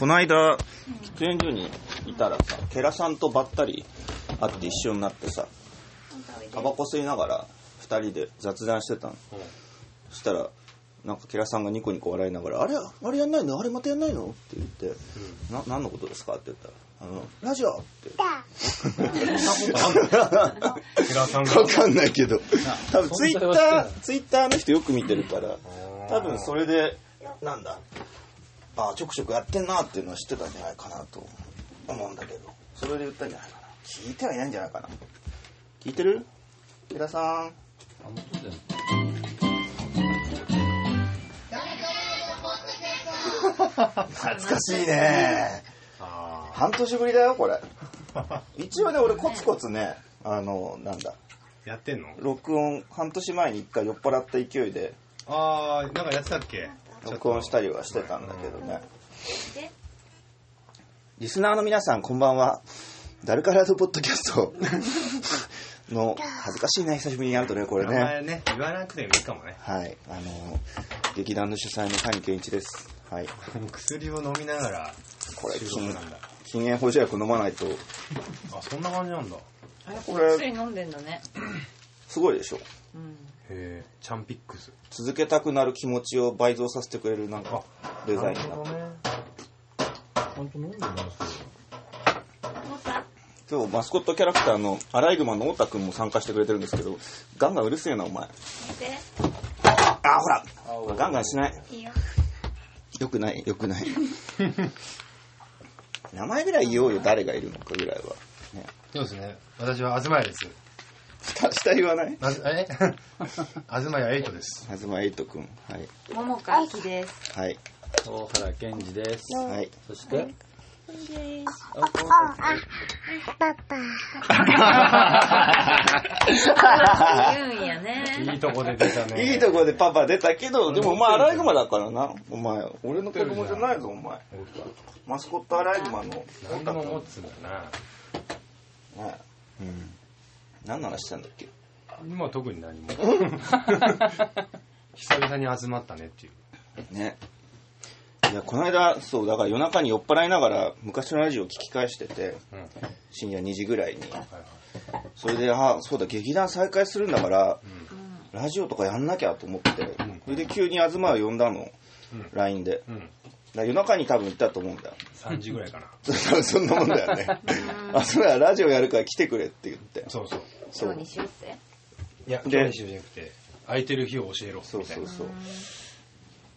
この間喫煙所にいたらさケラさんとばったり会って一緒になってさタバコ吸いながら2人で雑談してたの。そしたらなんかケラさんがニコニコ笑いながら「あれあれやんないの？あれまたやんないの?」って言って「な何のことですか?」って言ったら「あのラジオ」って。ケラさんが。わかんないけど。多分ツイッターツイッターの人よく見てるから多分それでなんだ？あちょくちょくやってんなっていうのは知ってたんじゃないかなと思うんだけど。それで言ったんじゃないかな。聞いてはいないんじゃないかな。聞いてる？ケラさん。懐かしいね。あ半年ぶりだよこれ。一応ね俺コツコツねあのなんだ。ーやってんの？録音半年前に一回酔っ払った勢いで。ああなんかやってたっけ？録音したりはしてたんだけどね。リスナーの皆さんこんばんは。ダルカラードポッドキャストの恥ずかしいね。久しぶりにやるとねこれね。名前ね言わなくてもいいかもね。はい。あの劇団の主催の谷健一です。はい。薬を飲みながらこれ禁なんだ。禁煙補助薬飲まないと。あそんな感じなんだ。へこれ薬飲んでんだね。すごいでしょ。うん。えチャンピックス。続けたくなる気持ちを倍増させてくれるなんかデザインになってなるほどね。本当飲んでます今日マスコットキャラクターのアライグマの太田くんも参加してくれてるんですけどガンガンうるせえなお前。で、あほら。ガンガンしない。いいよ。よくないよくない。名前ぐらい言おうよ誰がいるのかぐらいは、ね、そうですね。私は東屋です下下言わない？なえ？東屋エイトです。東エイトくんはい。桃香きです。はい。大原健二です。はい。そして、言うんやね。いいとこで出たねいいとこでパパ出たけどでもお前アライグマだからなお前俺の子供じゃないぞお前マスコットアライグマの何でも持つんだなねうん何の話したんだっけ？今は特に何も。久々に集まったねっていう。ね。いやこの間そうだから夜中に酔っ払いながら昔のラジオを聞き返しててうん。はい深夜2時ぐらいに。はいそれであそうだ劇団再開するんだからうん。ラジオとかやんなきゃと思ってそれで急に東を呼んだの。うん。LINE でら夜中に多分行ったと思うんだよ。3時ぐらいかな。多 分そんなもんだよね。あそれはラジオやるから来てくれって言って。そうそう。そう。今日にしようって。いやで今日にしようじゃなくて空いてる日を教えろそうみたいうなそそう。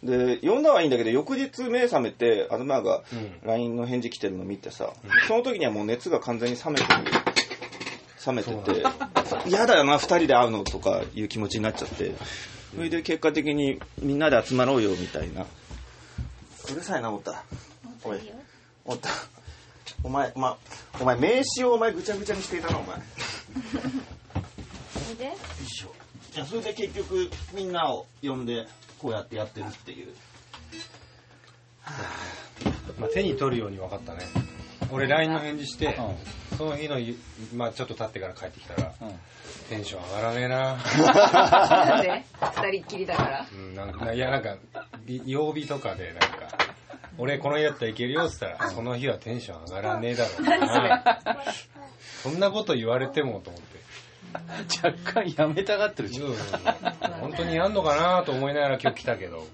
で読んだはいいんだけど翌日目覚めて東がうん。LINE の返事来てるの見てさ、うん。その時にはもう熱が完全に冷めてる。冷めてて嫌だよな2人で会うのとかいう気持ちになっちゃって。それで結果的にみんなで集まろうよみたいなうるさいな太田おいいいよ太田お前まお前名刺をお前ぐちゃぐちゃにしていたなお前。それで、いやそれで結局みんなを呼んでこうやってやってるっていう。まあ、手に取るように分かったね。俺 LINE の返事して、うその日のゆ、まあ、ちょっと経ってから帰ってきたらん。うん。テンション上がらねえな。なんで？二人っきりだから。うんなんかいやなんかり曜日とかでなんか俺この日だったらいけるよって言ったらその日はテンション上がらねえだろう。なそんなこと言われてもと思って。若干やめたがってるじゃん。うん本当にやんのかなと思いながら今日来たけど。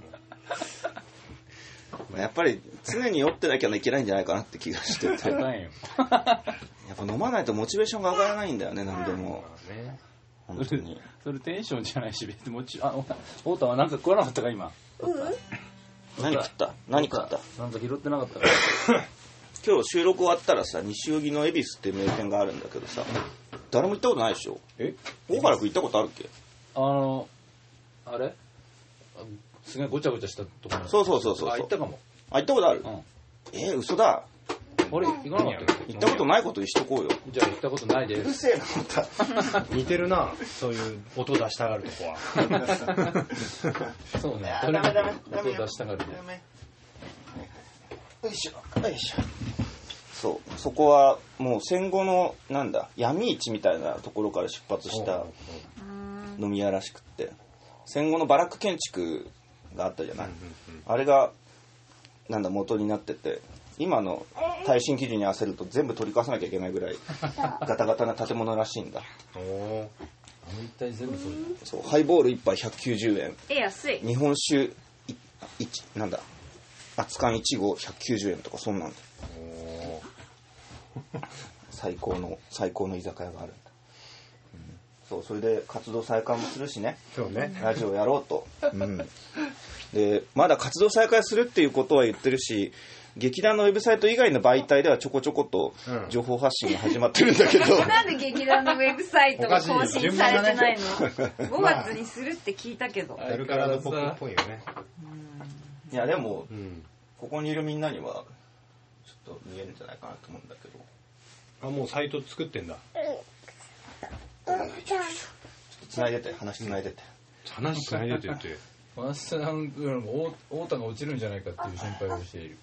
やっぱり常に酔ってなきゃいけないんじゃないかなって気がしててやっ。ぱ飲まないとモチベーションが上がらないんだよね何でも。まあね。本当に。それテンションじゃないし、別にもち、あ、太田はなんか食わなかったか、今？何食った？何食った？なんか拾ってなかったか？ら。今日収録終わったらさ西荻の恵比寿って名店があるんだけどさ誰も行ったことないでしょ？え？大原君行ったことあるっけ？あの、あれ？あすげえごちゃごちゃしたところ。そうそうそうそう。あ、行ったかも。あ行ったことある？うん。えー、嘘だあれ行かなかった行ったことないことにしとこうよ。じゃあ行ったことないでうるす。せえなまた。似てるなそういう音出したがるとこは。そうね。ダメダメダメ音出したがるで。やめよいしょ。よいしょ。そう。そこはもう戦後のなんだ闇市みたいなところから出発した飲み屋らしくって。戦後のバラック建築があったじゃない、あれがなんだ元になってて今の耐震基準に合わせると全部取り返さなきゃいけないぐらい ガタガタな建物らしいんだ。おおあの一体全部そうじそうハイボール1杯190円。え、安い。日本酒い一なんだ。熱燗1合190円とかそんなん。だお最高の最高の居酒屋がある。んだ、うんそうそれで活動再開もするしね。そうね。ラジオやろうと、うん、でまだ活動再開するっていうことは言ってるし劇団のウェブサイト以外の媒体ではちょこちょことうん。情報発信が始まってるんだけど、なんで劇団のウェブサイトが更新されてないの？おかしいよ ?5 月にするって聞いたけど。やるからのポップっぽいよね。いやでもうん。ここにいるみんなにはちょっと見えるんじゃないかなと思うんだけど。あもうサイト作ってんだ。つないでて話つないでて。話つないでてって。太田が落ちるんじゃないかっていう心配をしている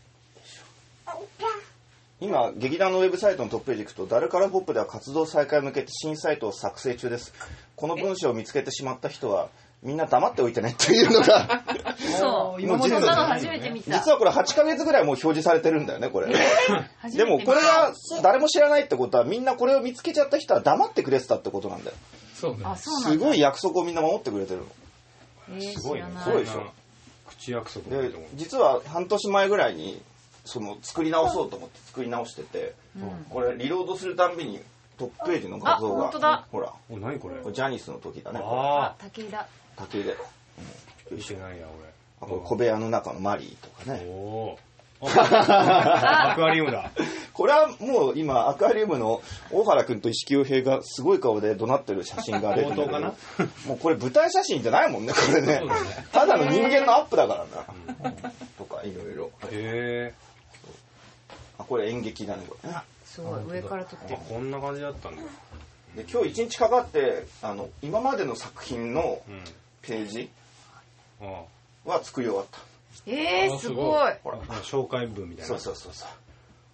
今劇団のウェブサイトのトップページ行くと「ダルカラポップ」では活動再開に向けて新サイトを作成中です。この文章を見つけてしまった人はみんな黙っておいてねっていうのがそう。今までそんなの初めて見た。実はこれ8ヶ月ぐらいもう表示されてるんだよねこれ。でもこれが誰も知らないってことはみんなこれを見つけちゃった人は黙ってくれてたってことなんだよ。そうね。すごい約束をみんな守ってくれてるの。えーすごい。ねすごいでしょ。口約束だでと思う実は半年前ぐらいにその作り直そうと思って作り直してて、これリロードするたんびにトップページの画像がほら。お何これ？ジャニスの時だね。これああ、武井だ。竹で。あ見てないやあこれ小部屋の中のマリーとか俺ね。おお アクアリウムだ。これはもう今アクアリウムの大原君と石清平がすごい顔で怒鳴ってる写真が出てるもうこれ舞台写真じゃないもんねこれね。ね。ただの人間のアップだからな、とかいろいろ。へえあこれ演劇だねこれすごい、上から撮ってる。こんな感じだったんだ。で今日一日かかってあの今までの作品のうんページあは作り終わった。えー、すごい。ほら。あ紹介文みたいな。そうそうそうそう。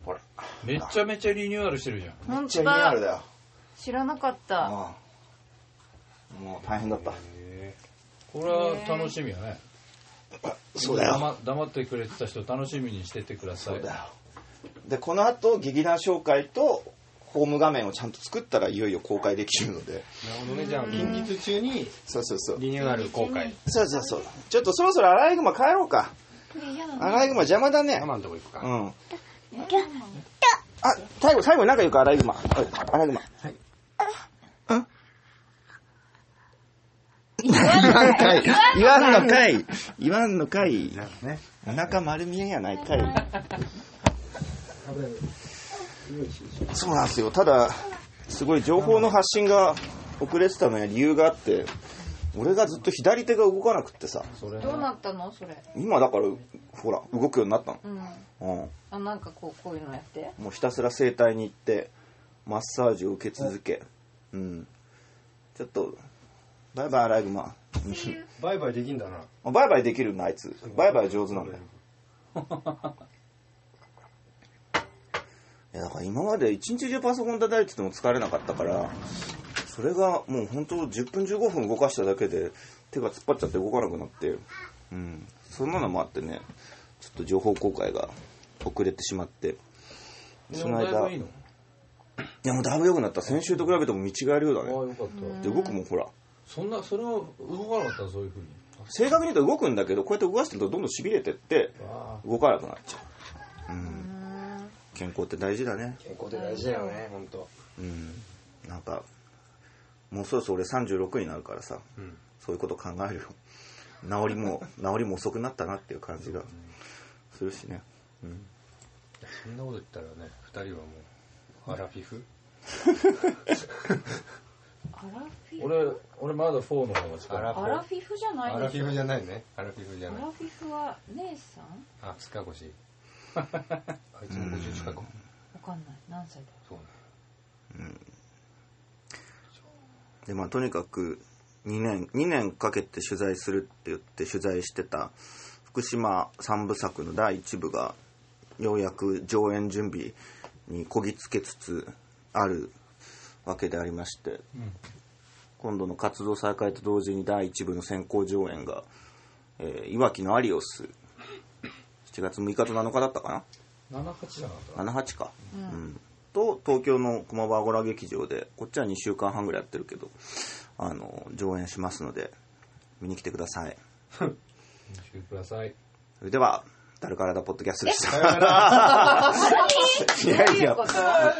ほら。めちゃめちゃリニューアルしてるじゃん。めっちゃリニューアルだ。だよ。知らなかった。ああもう大変だった。へこれは楽しみやね。そうだよ。黙黙ってくれてた人楽しみにしててください。うそだよでこの後劇団紹介とホーム画面をちゃんと作ったらいよいよ公開できるので。えなるほどねじゃあ。近日中にそうそうそう。リニューアル公開。そうそうそう。ちょっとそろそろアライグマ帰ろうか。アライグマ邪魔だね。ママのとこ行くか。うん。あ最後最後に何か言うかアライグマ。アライグマ。はい。うん。言わんのかい。言わんのかい。言わんのかい。なんかね。お腹丸見えやないかいそうなんですよ。ただすごい情報の発信が遅れてたのには理由があって俺がずっと左手が動かなくってさ。それどうなったの？それ。今だからほら動くようになったの、うん。うん、あ、なんかこう、こういうのやって。もうひたすら整体に行ってマッサージを受け続け。うん。ちょっとバイバイアライグマ。バイバイできんだな。うんバイバイできるんだあいつ。バイバイ上手なんだよいやだから今まで一日中パソコン叩いてても疲れなかったからそれがもう本当10分15分動かしただけで手が突っ張っちゃって動かなくなってうん。そんなのもあってねちょっと情報公開が遅れてしまってその間いやもうだいぶ良くなった。先週と比べても見違えるようだね。ああよかった。で動くもんほら。そんなそれは動かなかったそういうふうに。正確に言うと動くんだけどこうやって動かしてるとどんどん痺れてってあ動かなくなっちゃう。うん健康って大事だね。健康って大事だよね本当。うん。なんかもうそろそろ俺36になるからさうん。そういうこと考えるよ。治りも 治りも遅くなったなっていう感じがするしね、うん、そんなこと言ったらね二人はもうアラフィフ？アラフィ俺俺まだ4の方が近い。アラフアラフィフじゃないアラフィフ。じゃないね。アラフィフじゃない。アラフィフは姉さん？あ塚越あいつも50近く。わかんない。何歳だそうね。でまあとにかく2年2年かけて取材するって言って取材してた福島三部作の第1部がようやく上演準備にこぎつけつつあるわけでありまして、今度の活動再開と同時に第1部の先行上演が、えーいわきのアリオス7月6日と7日だったかな？78じゃなかった？78か、うん。と東京の駒場アゴラ劇場でこっちは2週間半ぐらいやってるけどあの上演しますので見に来てください。見てください。それではダルカラダポッドキャストでした。いやいや。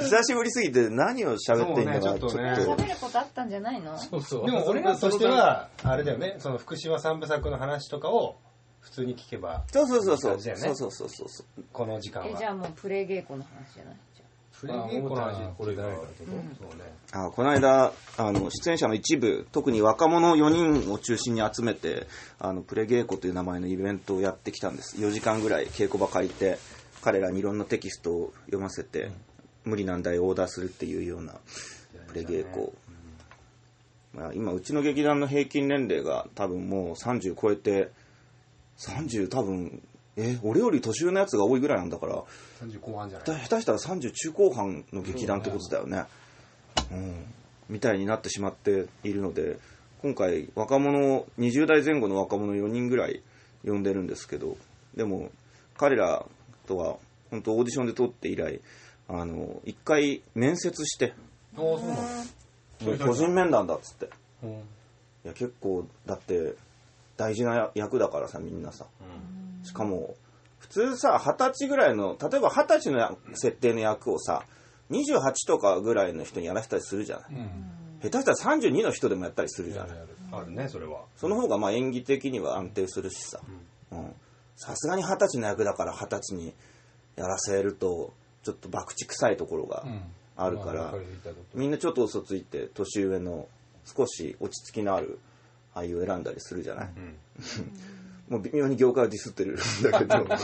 久しぶりすぎて何を喋っていいんだかちょっとそうね喋ることあったんじゃないの？そうそう。でも俺らとしてはあれだよね。その福島三部作の話とかを普通に聞けばそうそうそうそう。いい感じだよね。そうそうそうそうそう。この時間は。えじゃあもうプレイ稽古の話じゃないじゃプレイ稽古の話これ誰だけどそうね。あこの間あの出演者の一部特に若者4人を中心に集めてあのプレゲーコという名前のイベントをやってきたんです。4時間ぐらい稽古場借りて彼らにいろんなテキストを読ませて、無理難題をオーダーするっていうようなプレゲーコ、まあ、今うちの劇団の平均年齢が多分もう30超えて30多分え俺より年上のやつが多いぐらいなんだから30後半じゃない？だ下手したら30中後半の劇団ってことだよね。うん、みたいになってしまっているので今回若者20代前後の若者4人ぐらい呼んでるんですけどでも彼らとは本当オーディションで通って以来あの一回面接してああそうなのもう個人面談だっつって。うん。いや結構だって大事な役だからさみんなさ。しかも普通さ二十歳ぐらいの例えば二十歳のや設定の役をさ28とかぐらいの人にやらせたりするじゃない。うん。下手したら32の人でもやったりするじゃない。あるねそれは。その方がまあ演技的には安定するしさ。うん。さすがに二十歳の役だから二十歳にやらせるとちょっと博打臭いところがあるから、みんなちょっと嘘ついて年上の少し落ち着きのある俳優を選んだりするじゃない、うん。もう微妙に業界をディスってるんだけど。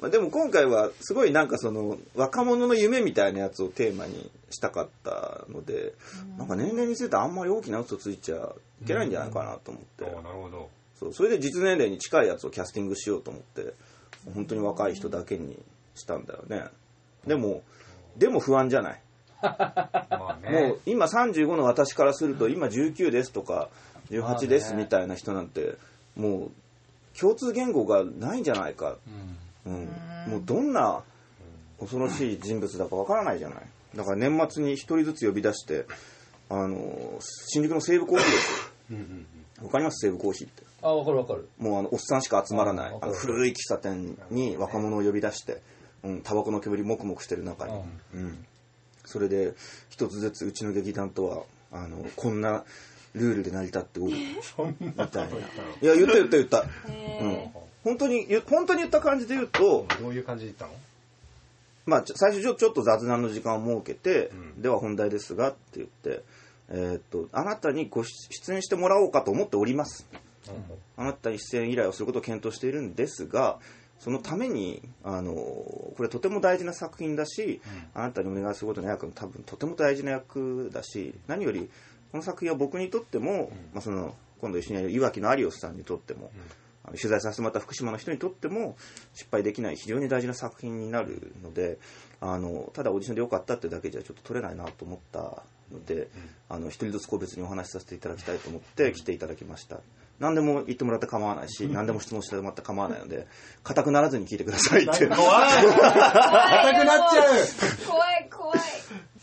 まあでも今回はすごいなんかその若者の夢みたいなやつをテーマにしたかったので、なんか年齢についてあんまり大きな嘘ついちゃいけないんじゃないかなと思って、なるほど。そうそれで実年齢に近いやつをキャスティングしようと思って本当に若い人だけにしたんだよね。でもでも不安じゃない？もう今35の私からすると今19ですとか18ですみたいな人なんてもう共通言語がないんじゃないか、うん。うん、もうどんな恐ろしい人物だかわからないじゃない。だから年末に一人ずつ呼び出してあの新宿の西武コーヒーですうんうんわかります？西武コーヒーって。あわかるわかる。もうあのおっさんしか集まらない。ああの古い喫茶店に若者を呼び出してうんタバコの煙もくもくしてる中に、うん、それで一つずつうちの劇団とはあのこんなルールで成り立っておる。みたいな。いや言った言った言った、うん、本当に言本当に言った感じで言うと、どういう感じで言ったの？まあ、最初ちょっと雑談の時間を設けて、うん。では本題ですがって言って、えーっとあなたにご出演してもらおうかと思っております。あなたに出演依頼をすることを検討しているんですがそのためにあのこれとても大事な作品だし、あなたにお願いすることの役も多分とても大事な役だし何よりこの作品は僕にとっても、まあ、その今度一緒にやるいわきの有吉さんにとっても、あの取材させてもらった福島の人にとっても失敗できない非常に大事な作品になるのであのただオーディションでよかったってだけじゃちょっと取れないなと思ったので、あの一人ずつ個別にお話しさせていただきたいと思って来ていただきました。何でも言ってもらって構わないし、何でも質問してもらって構わないので、硬くならずに聞いてくださいって。怖い硬くなっちゃう怖い怖い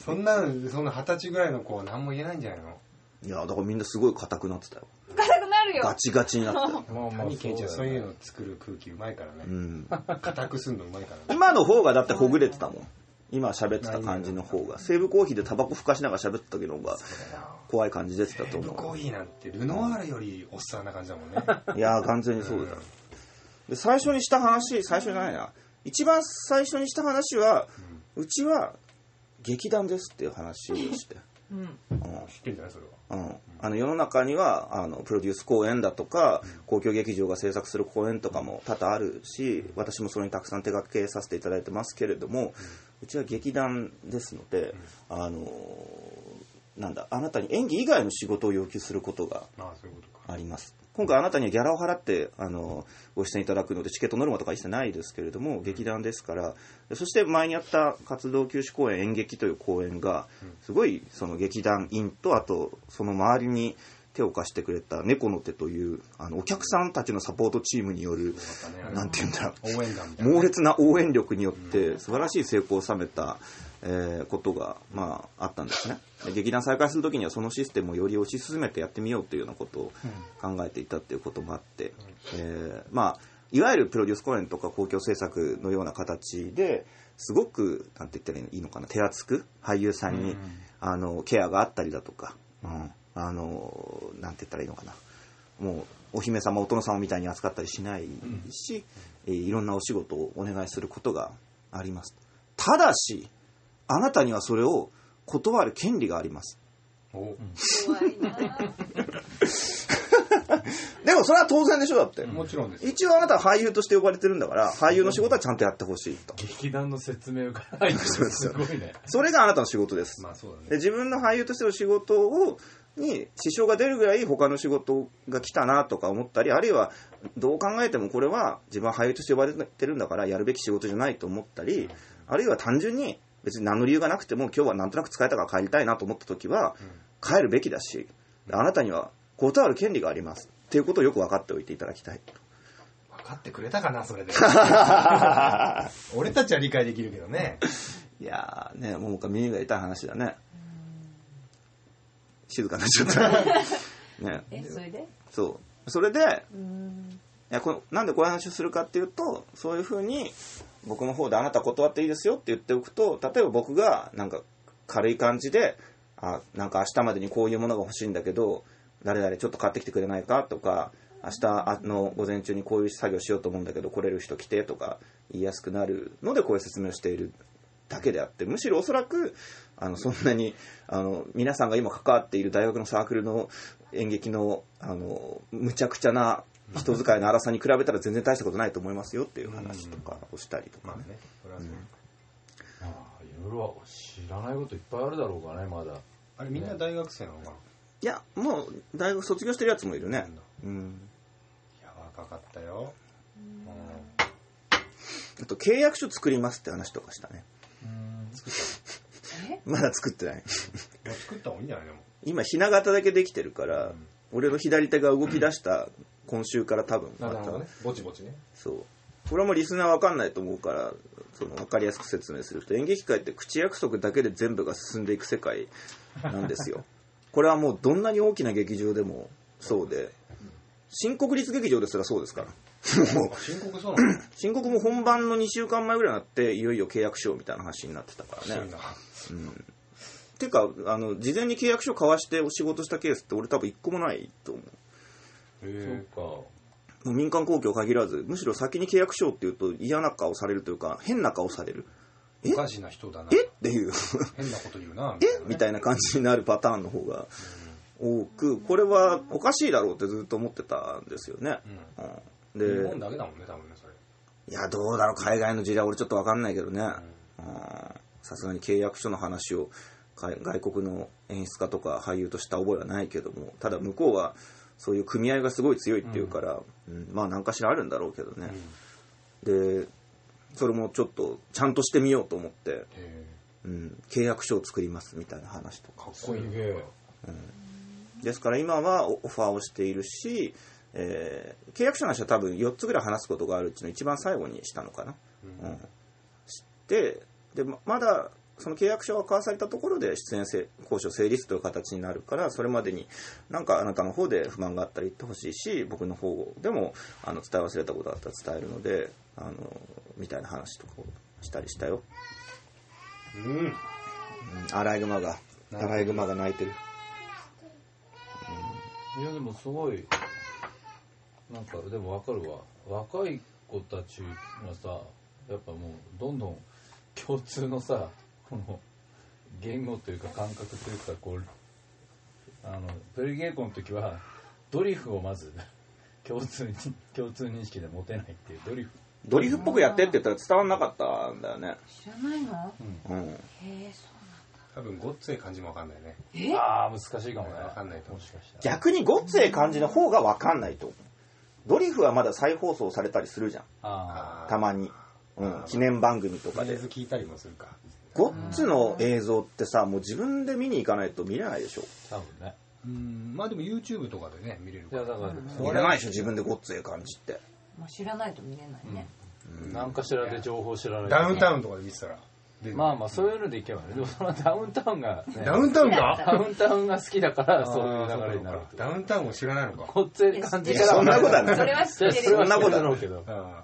そんなそんな二十歳ぐらいの子は何も言えないんじゃないの？いや、だからみんなすごい硬くなってたよ。硬くなるよガチガチになってたよ。まあまあ谷健一はそういうの作る空気うまいからねうん。硬くすんのうまいからね今の方がだってほぐれてたもん。今喋ってた感じの方が。西武コーヒーでタバコふかしながら喋ってた時の方が怖い感じ出てたとブコー思ヒーなんてルノワールよりおっさんな感じだもんね。う。いやー、完全にそうだ。よ。で、最初にした話、最初じゃないな。一番最初にした話は、うちは劇団ですっていう話をして。うん。うん。知ってんじゃないそれは。うん、あの世の中にはあのプロデュース公演だとか、公共劇場が制作する公演とかも多々あるし私もそれにたくさん手掛けさせていただいてますけれども、うちは劇団ですので、あのなんだあなたに演技以外の仕事を要求することがあります。今回あなたにはギャラを払ってあのご出演いただくのでチケットノルマとか一切ないですけれども劇団ですからそして前にやった活動休止公演演劇という公演がすごいその劇団員とあとその周りに手を貸してくれた猫の手というあのお客さんたちのサポートチームによるなんていうんだろう。猛烈な応援力によって素晴らしい成功を収めた、えーことが、まあ、あったんですね。で劇団再開するときにはそのシステムをより推し進めてやってみようというようなことを考えていたっていうこともあって、えーまあ、いわゆるプロデュース公演とか公共制作のような形ですごくなんて言ったらいいのかな手厚く俳優さんに、あのケアがあったりだとか、うん、あのなんて言ったらいいのかな。もうお姫様お殿様みたいに扱ったりしないし、えーいろんなお仕事をお願いすることがあります。ただしあなたにはそれを断る権利があります。でもそれは当然でしょだって、もちろんです。一応あなたは俳優として呼ばれてるんだから俳優の仕事はちゃんとやってほしいと。劇団の説明がないってす。ごいね。それがあなたの仕事です、まあそうだね。で自分の俳優としての仕事をに支障が出るぐらい他の仕事が来たなとか思ったりあるいはどう考えてもこれは自分は俳優として呼ばれてるんだからやるべき仕事じゃないと思ったりあるいは単純に別に何の理由がなくても今日はなんとなく疲れたから帰りたいなと思った時は帰るべきだしあなたには断る権利があります。っていうことをよく分かっておいていただきたい。分かってくれたかなそれで。俺たちは理解できるけどね。いやーねももか耳が痛い話だね。静かになっちゃった。ね。えそれで？そう。それでうん。いやこのなんでこういう話をするかっていうとそういうふうに僕の方であなた断っていいですよって言っておくと例えば僕がなんか軽い感じであなんか明日までにこういうものが欲しいんだけど誰々ちょっと買ってきてくれないかとか明日の午前中にこういう作業しようと思うんだけど来れる人来てとか言いやすくなるのでこういう説明をしているだけであってむしろおそらくあのそんなにあの皆さんが今関わっている大学のサークルの演劇のあのむちゃくちゃな人使いの荒さに比べたら全然大したことないと思いますよっていう話とかをしたりとかね。まあいろいろ知らないこといっぱいあるだろうからね、まだ。あれみんな大学生なのかな？いやもう大学卒業してるやつもいるね。うん。や若かったよ。あと契約書作りますって話とかしたね。作っ まだ作ってない。作った方がいいんじゃない？でも。今ひな形だけできてるから、俺の左手が動き出した今週から多分また。ねぼちぼちね。そう。これはもうリスナーわかんないと思うからその分かりやすく説明すると演劇界って口約束だけで全部が進んでいく世界なんですよ。これはもうどんなに大きな劇場でもそうで新国立劇場ですらそうですから。もう深刻そう 新国も本番の2週間前ぐらいになっていよいよ契約書みたいな話になってたからね。そういうなていうかあの事前に契約書交わしてお仕事したケースって俺多分1個もないと思う。へそうか。もう民間公共限らずむしろ先に契約書っていうと嫌な顔されるというか変な顔される。え？おかしな人だな。え？っていう。変なこと言うな え？みたいな感じになるパターンの方が多くこれはおかしいだろうってずっと思ってたんですよね、うん。日で本だけだもんね多分ねそれ。いやどうだろう海外の事例は俺ちょっと分かんないけどね。うん。さすがに契約書の話をか外国の演出家とか俳優とした覚えはないけどもただ向こうはそういう組合がすごい強いっていうから、うん。まあ何かしらあるんだろうけどね、でそれもちょっとちゃんとしてみようと思って、へうん、契約書を作りますみたいな話とか。ーかっこいいね。ですから今はオファーをしているし、えー契約書の話は多分4つぐらい話すことがあるうちの一番最後にしたのかな、うん。してでままだその契約書が交わされたところで出演せ交渉成立という形になるからそれまでになんかあなたの方で不満があったら言ってほしいし僕の方でもあの伝え忘れたことがあったら伝えるのであのみたいな話とかをしたりしたよ、うん。うん、アライグマがアライグマが泣いてる。いや、でもすごい、なんか、でもわかるわ。若い子たちがさ、やっぱもう、どんどん共通のさ、この、言語というか感覚というか、こう、あの、プレゲーコの時は、ドリフをまず、共通に、共通認識で持てないっていう、ドリフ。ドリフっぽくやってって言ったら伝わんなかったんだよね、知らないの？うん、へえそう多分ごっつい感じもわかんないね。えああ、難しいかもね。わかんないともしかしたら。逆にごっつええ感じの方が分かんないと思う。ドリフはまだ再放送されたりするじゃん。あたまに、うん、記念番組とかで。聞いたりもするかごっつの映像ってさもう自分で見に行かないと見れないでしょ。あ、多分ね。うんまあでも YouTube とかでね見れるから。いやだから、いらないでしょ自分でごっつええ感じって。まあ知らないと見れないね。何かしらで情報知らない。ダウンタウンとかで見てたらまあまあそういうのでいけばねでもそのダウンタウンが、ね、ダウンタウンが？ダウンタウンが好きだからそういう流れになるダウンタウンを知らないのか。こっち感じいやそんなことはない。それは知ってる。それはそんなことはだろうけど。ああ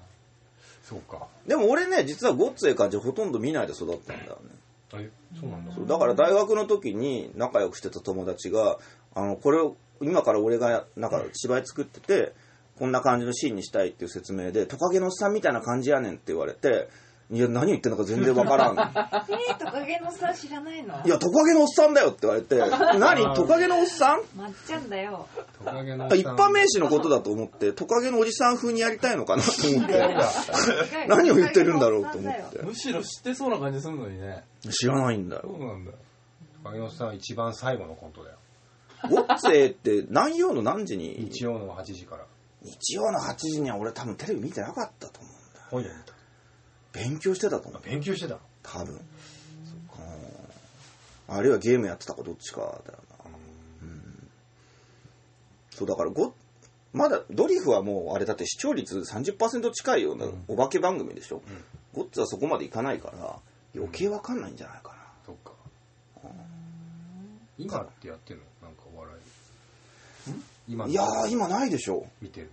そうか。でも俺ね実はごっつええ感じほとんど見ないで育ったんだよね。えそうなんだ。そうだから大学の時に仲良くしてた友達があのこれを今から俺がなんか芝居作っててこんな感じのシーンにしたいっていう説明でトカゲのおっさんみたいな感じやねんって言われていや何言ってんのか全然わからん。えー、トカゲのさ知らないの？いやトカゲのおっさんだよって言われて。何？トカゲのおっさん？まっちゃんだよ。トカゲのあ一般名詞のことだと思ってトカゲのおじさん風にやりたいのかなと思って。何を言ってるんだろうと思って。むしろ知ってそうな感じするのにね。知らないんだよ。そうなんだトカゲのおっさんは一番最後のコントだよ。ごっつえって何曜の何時に？日曜の8時から。日曜の8時には俺多分テレビ見てなかったと思うんだよ。本屋見た勉強してたと思う。勉強してた多分。うんあるいはゲームやってたかどっちかだよな。うん。そうだからごまだドリフはもうあれだって視聴率30%近いようなお化け番組でしょ、ゴッツはそこまでいかないから余計わかんないんじゃないかな。そっか。今ってやってんの？なんかお笑い。今いやー今ないでしょ。見てる。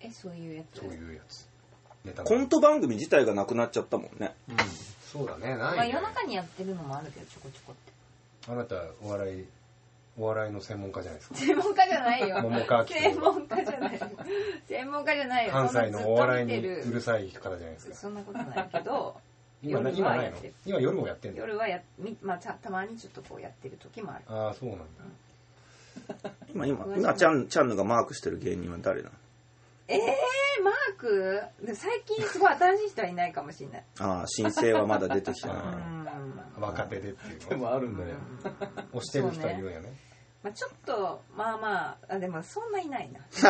え、そういうやつ？そういうやつコント番組自体がなくなっちゃったもんね。そうだね。まあないね。夜中にやってるのもあるけど、ちょこちょこって。あなたお笑いお笑いの専門家じゃないですか。専門家じゃないよ。桃川き専門家じゃない。よ。専門家じゃないよ。関西のお笑いにうるさい方じゃないですか。そんなことないけど、今今ないのはやってる。今夜もやってんの？夜はやみまあたたまにちょっとこうやってる時もある。ああそうなんだ。今今今チャンチャンヌがマークしてる芸人は誰なの？えー、マーク？で最近すごい新しい人はいないかもしれない。ああ申請はまだ出てきてうない。ん。若手でっていう。でのもあるんだよ押してる人いるんやね。まあちょっと、まあまあ、あでもそんないないな。ちょ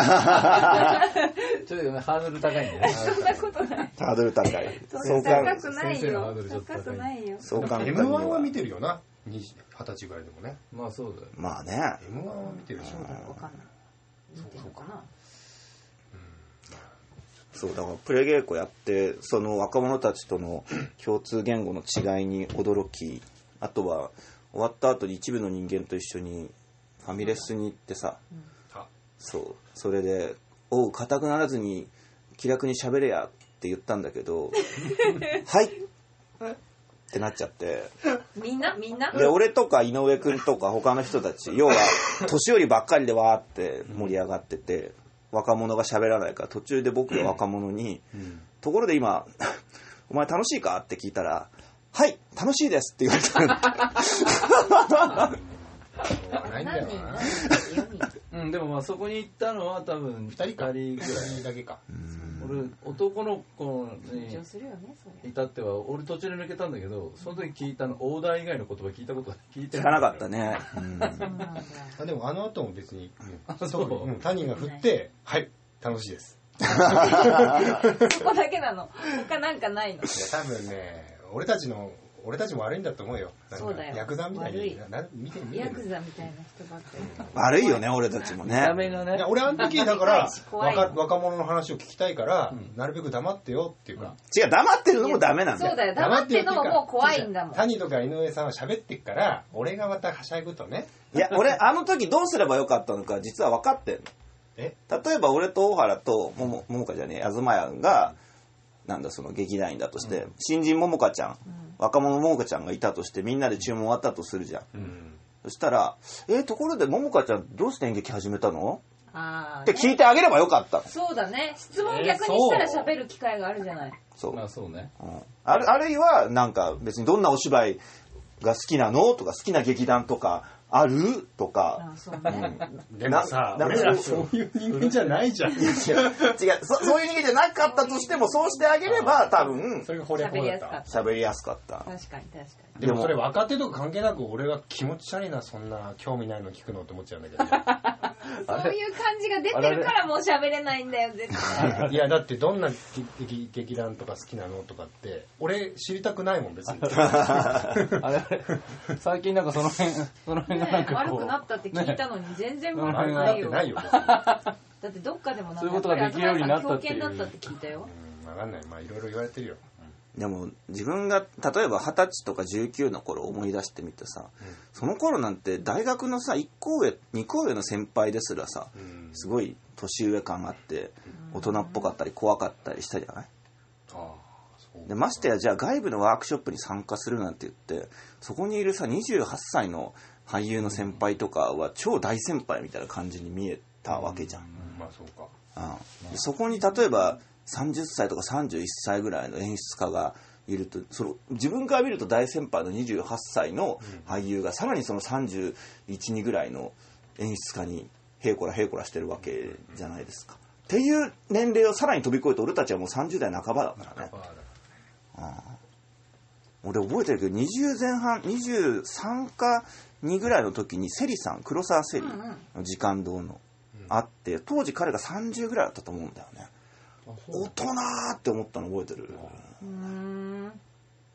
っとねハードル高いんだよね。そんなことない。ハードル高い。そそうんな高かくない先生のハードよルちょっ。と高くないよ。そう簡単に M1 はは見てるよな。二十歳ぐらいでもね。まあそうだよ。まあね。M1 は見てるでしょわかんない。見てるのかな。そうだからプレ稽古やってその若者たちとの共通言語の違いに驚きあとは終わった後に一部の人間と一緒にファミレスに行ってさあ。そうそれで「おう硬くならずに気楽に喋れや」って言ったんだけど「はい!」ってなっちゃって。みんな？みんな？で俺とか井上君とか他の人たち要は年寄りばっかりでわーって盛り上がってて若者が喋らないから途中で僕が若者に「ところで今 お前楽しいか?」って聞いたら「はい楽しいです」って言われたないんだよ何 うんでもまあそこに行ったのは多分二人か。二人ぐらいだけか。俺男の子に緊張するよねそりゃ。至っては俺途中で抜けたんだけどその時聞いたのオーダー以外の言葉聞いたこと聞いて聞かなかったね、うんそうなんだ。あでもあの後も別にあそう。特にうん他人が振って「はい楽しいです」そこだけなの。他なんかないの。いや多分ね俺たちの俺たちも悪いんだと思うよ。そうだよ。ヤクザみたい見て見てヤクザみたいな人ばっかり。悪いよね俺たちもね。目がね。俺あの時だから 若若者の話を聞きたいから、うん。なるべく黙ってよっていうか、違う黙ってるのもダメなんだよ。そうだよ。黙ってるのももう怖いんだもん。谷とか井上さんは喋ってっから俺がまたはしゃぐとね。いや 俺あの時どうすればよかったのか実は分かってんの。え？例えば俺と大原ともも桃香じゃねえ東谷がなんだその劇団員だとして、新人桃香ちゃん、若者桃香ちゃんがいたとしてみんなで注文終わったとするじゃん、うん。そしたら「えところで桃香ちゃんどうして演劇始めたの?」ああって聞いてあげればよかった。のそうだね。質問逆にしたら喋る機会があるじゃない。そう、まあそうね。うん。あるあるいはなんか別にどんなお芝居が好きなの？とか好きな劇団とかある？とか。あそうね。でもさな俺らそう。いう人間じゃないじゃん。違う違う。そ そういう人間じゃなかったとしてもそうしてあげれば多分。それが惚れ喋り惚だった。やすかった喋りやすかった。確かに確かに。でも。それ若手とか関係なく俺が気持ち悪いなそんな興味ないの聞くのって思っちゃうんだけど そういう感じが出てるからもう喋れないんだよ絶対。いやだってどんな劇劇団とか好きなのとかって俺知りたくないもん別に。あれ？最近なんかその辺その辺ね悪くなったって聞いたのに全然悪くないよ。なってないよ。だってどっかでもなんかそういうことができるようになったっていう。だったって聞いたよ。うん分かんない。まあいろいろ言われてるよでも自分が例えば二十歳とか19の頃思い出してみてさ、その頃なんて大学のさ1個上2個上の先輩ですらさ、うん。すごい年上感があって大人っぽかったり怖かったりしたじゃない？う。でましてやじゃあ外部のワークショップに参加するなんて言ってそこにいるさ28歳の俳優の先輩とかは超大先輩みたいな感じに見えたわけじゃん、うん。まあそうか。うん。でそこに例えば30歳とか31歳ぐらいの演出家がいるとその自分から見ると大先輩の28歳の俳優がさらにその312ぐらいの演出家にへいこらへいこらしてるわけじゃないですか。っていう年齢をさらに飛び越えて俺たちはもう30代半ばだからね。俺覚えてるけど20前半23か2ぐらいの時にセリさん黒沢セリの時間堂のあって当時彼が30ぐらいだったと思うんだよね大人ーって思ったの覚えてる？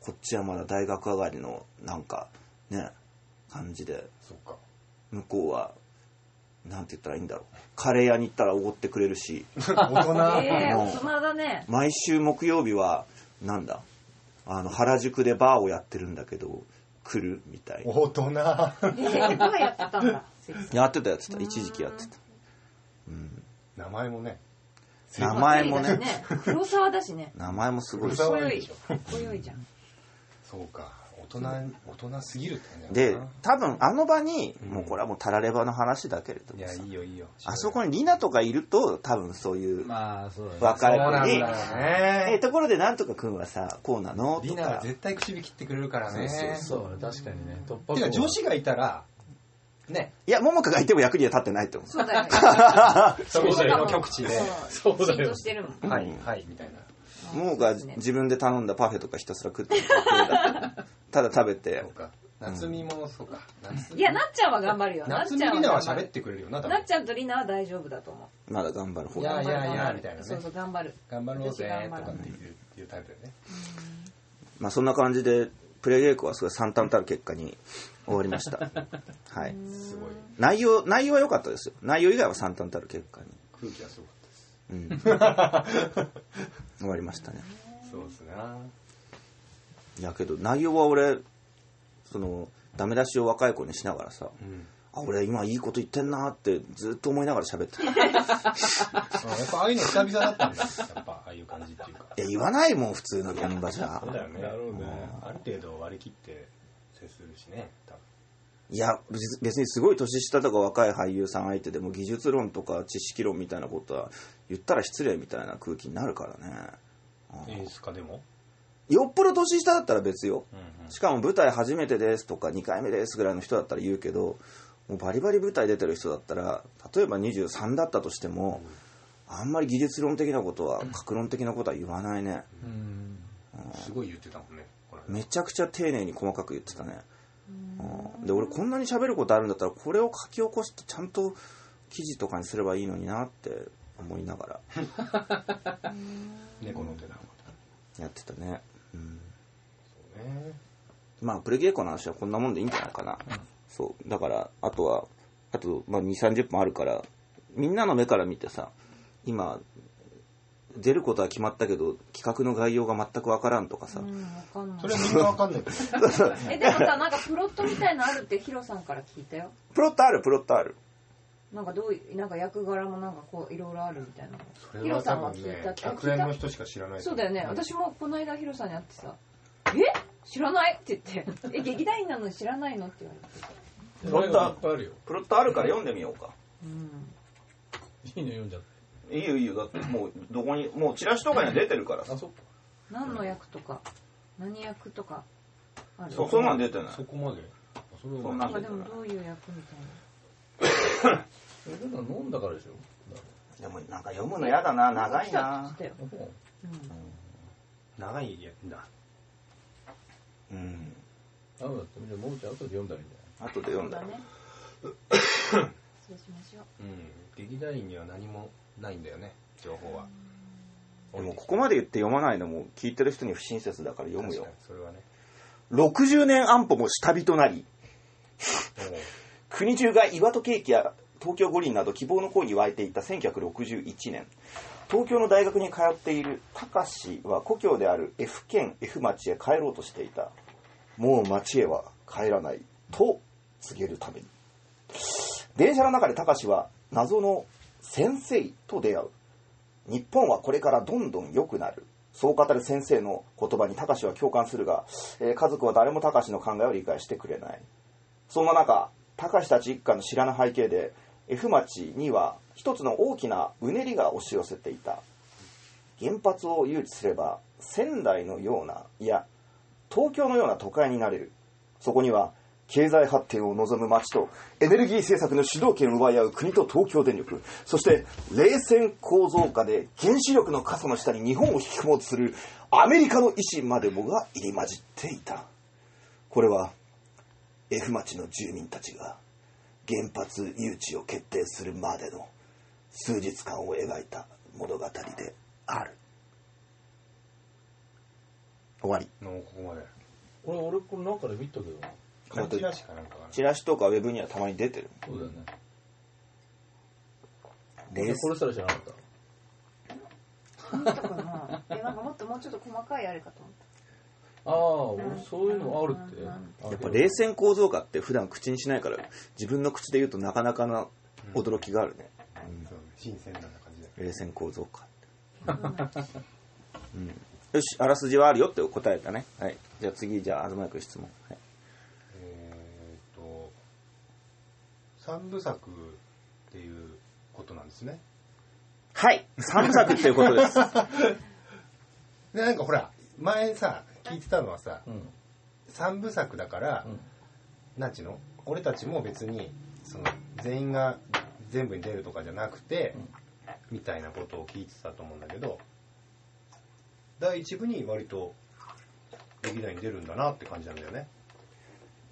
こっちはまだ大学上がりのなんかね感じで。向こうはなんて言ったらいいんだろう。カレー屋に行ったらおごってくれるし。大人？大人だね。毎週木曜日はなんだ？あの原宿でバーをやってるんだけど来るみたいな。大人？やってたんだ。やってたやってた。一時期やってた。名前もね名前もね。ね。黒沢だしね。名前もすごい。し黒かっこよい沢いいでしょ。かっこよいじゃんそうか。大人大人すぎるで多分あの場にうん。もうこれはもうたらればの話だけれどないやいいよいいよ。あそこにリナとかいると多分そういうまあそうだね。にえね。ところでなんとか君はさこうなの？とリナはか絶対口火切ってくれるからね。そうそう確かにね。突破てか口女子がいたらね。いや桃香がいても役には立ってないと思う。そうだよね。そうそれの極地で。そうそうだよ浸透してるもんはい。はいみたいな。桃が自分で頼んだパフェとかひたすら食ってた ただ食べて。そうか。夏美もそうか。夏いやなっちゃんは頑張るよ。なっちゃんは喋ってくれるよな多分。なっちゃんとリナは大丈夫だと思う。まだ頑張る方。いやがいやいや頑張る。みたいなね。そうそう頑張る。頑張ろうぜとかっていういうタイプだよね。まあそんな感じでプレイ稽古はすごい惨憺たる結果に終わりました はいすごい内容内容は良かったですよ内容以外は惨憺たる結果に、空気はすごかったですうん、終わりましたねそうですな。いやけど内容は俺そのダメ出しを若い子にしながらさうん。あ俺今いいこと言ってんなってずっと思いながら喋ってた やっぱああいうの久々だったんだ。やっぱああいう感じっていうか。や言わないもん普通の現場じゃそうだよね。なるほどねある程度割り切って接するしね。いや別別にすごい年下とか若い俳優さん相手でも技術論とか知識論みたいなことは言ったら失礼みたいな空気になるからね。演出家でも？よっぽど年下だったら別よ。うんうん。しかも舞台初めてですとか2回目ですぐらいの人だったら言うけどもうバリバリ舞台出てる人だったら例えば23だったとしてもあんまり技術論的なことは格論的なことは言わないね。うん。すごい言ってたもんね。めちゃくちゃ丁寧に細かく言ってたね。うんで俺こんなに喋ることあるんだったらこれを書き起こしてちゃんと記事とかにすればいいのになって思いながら。猫の手だ。やってたね、うん、そうね。まあプレゲーコの話はこんなもんでいいんじゃないかな、そう。だからあとはあと、まあ、2 3 0分あるからみんなの目から見てさ今出ることは決まったけど企画の概要が全くわからんとかさ、うんわかそれはみんなわかんない。えでもさなんかプロットみたいのあるってヒロさんから聞いたよ。プロットあるプロットある。なんかどういうなんか役柄もなんかこういろいろあるみたいなそれは多分ね、客演の人しか知らない。そうだよね。私もこの間ヒロさんに会ってさ「え？知らない?」って言って「え劇団員なのに知らないの?」って言われてそれはいっぱいあるよ。プロットあるから読んでみようか。うん。いいの読んじゃっていいよいいよ。だってもうどこにもうチラシとかには出てるから。さあそっか。何の役とか何役とかある？そうそんなん出てない。そこまで。あそれはそんなんなんかでもどういう役みたいな？それでも飲んだからでしょ。でもなんか読むのやだな。長い来たな。って言ってたよもうん。長いやんだ。うん。だってじゃあもうちゃん後で読んだらいいんじ後で読んだら。そうだね。失礼しましょう。うん。劇団員には何もないんだよね、情報は。でもここまで言って読まないのも聞いてる人に不親切だから読むよ。それはね。60年安保も下火となり。国中が岩戸ケーキや東京五輪など希望の声に湧いていた1961年。東京の大学に通っている高志は故郷である F 県 F 町へ帰ろうとしていた。もう町へは帰らないと告げるために。電車の中で高志は謎の先生と出会う。日本はこれからどんどん良くなる。そう語る先生の言葉に高志は共感するが、えー家族は誰も高志の考えを理解してくれない。そんな中高志たち一家の知らぬ背景で F 町には一つの大きなうねりが押し寄せていた。原発を誘致すれば仙台のようないや東京のような都会になれる。そこには経済発展を望む町とエネルギー政策の主導権を奪い合う国と東京電力。そして冷戦構造下で原子力の傘の下に日本を引き込もうとするアメリカの意思までもが入り混じっていた。これは F 町の住民たちが原発誘致を決定するまでの数日間を描いた物語である。終わり。ここまで。俺俺これなんかで見たけどな。漢字らしかなんかかなチラシとかウェブにはたまに出てる。そうだよね。冷これす。ら知らなかった見たかな？えなんかもっともうちょっと細かいあれかと思っああ俺そういうのあるって。やっぱ冷戦構造化って普段口にしないから自分の口で言うとなかなかな驚きがあるね、うん。そう新鮮な感じで冷戦構造化って、うん、よしあらすじはあるよって答えたね。はい。じゃあ次じゃあ東君質問、はい、三部作っていうことなんですね。はい。三部作っていうことです。でなんかほら前さ聞いてたのはさうん。三部作だから、うん。なんちゅうの？俺たちも別にその全員が全部に出るとかじゃなくて、みたいなことを聞いてたと思うんだけど第一部に割と劇団に出るんだなって感じなんだよね。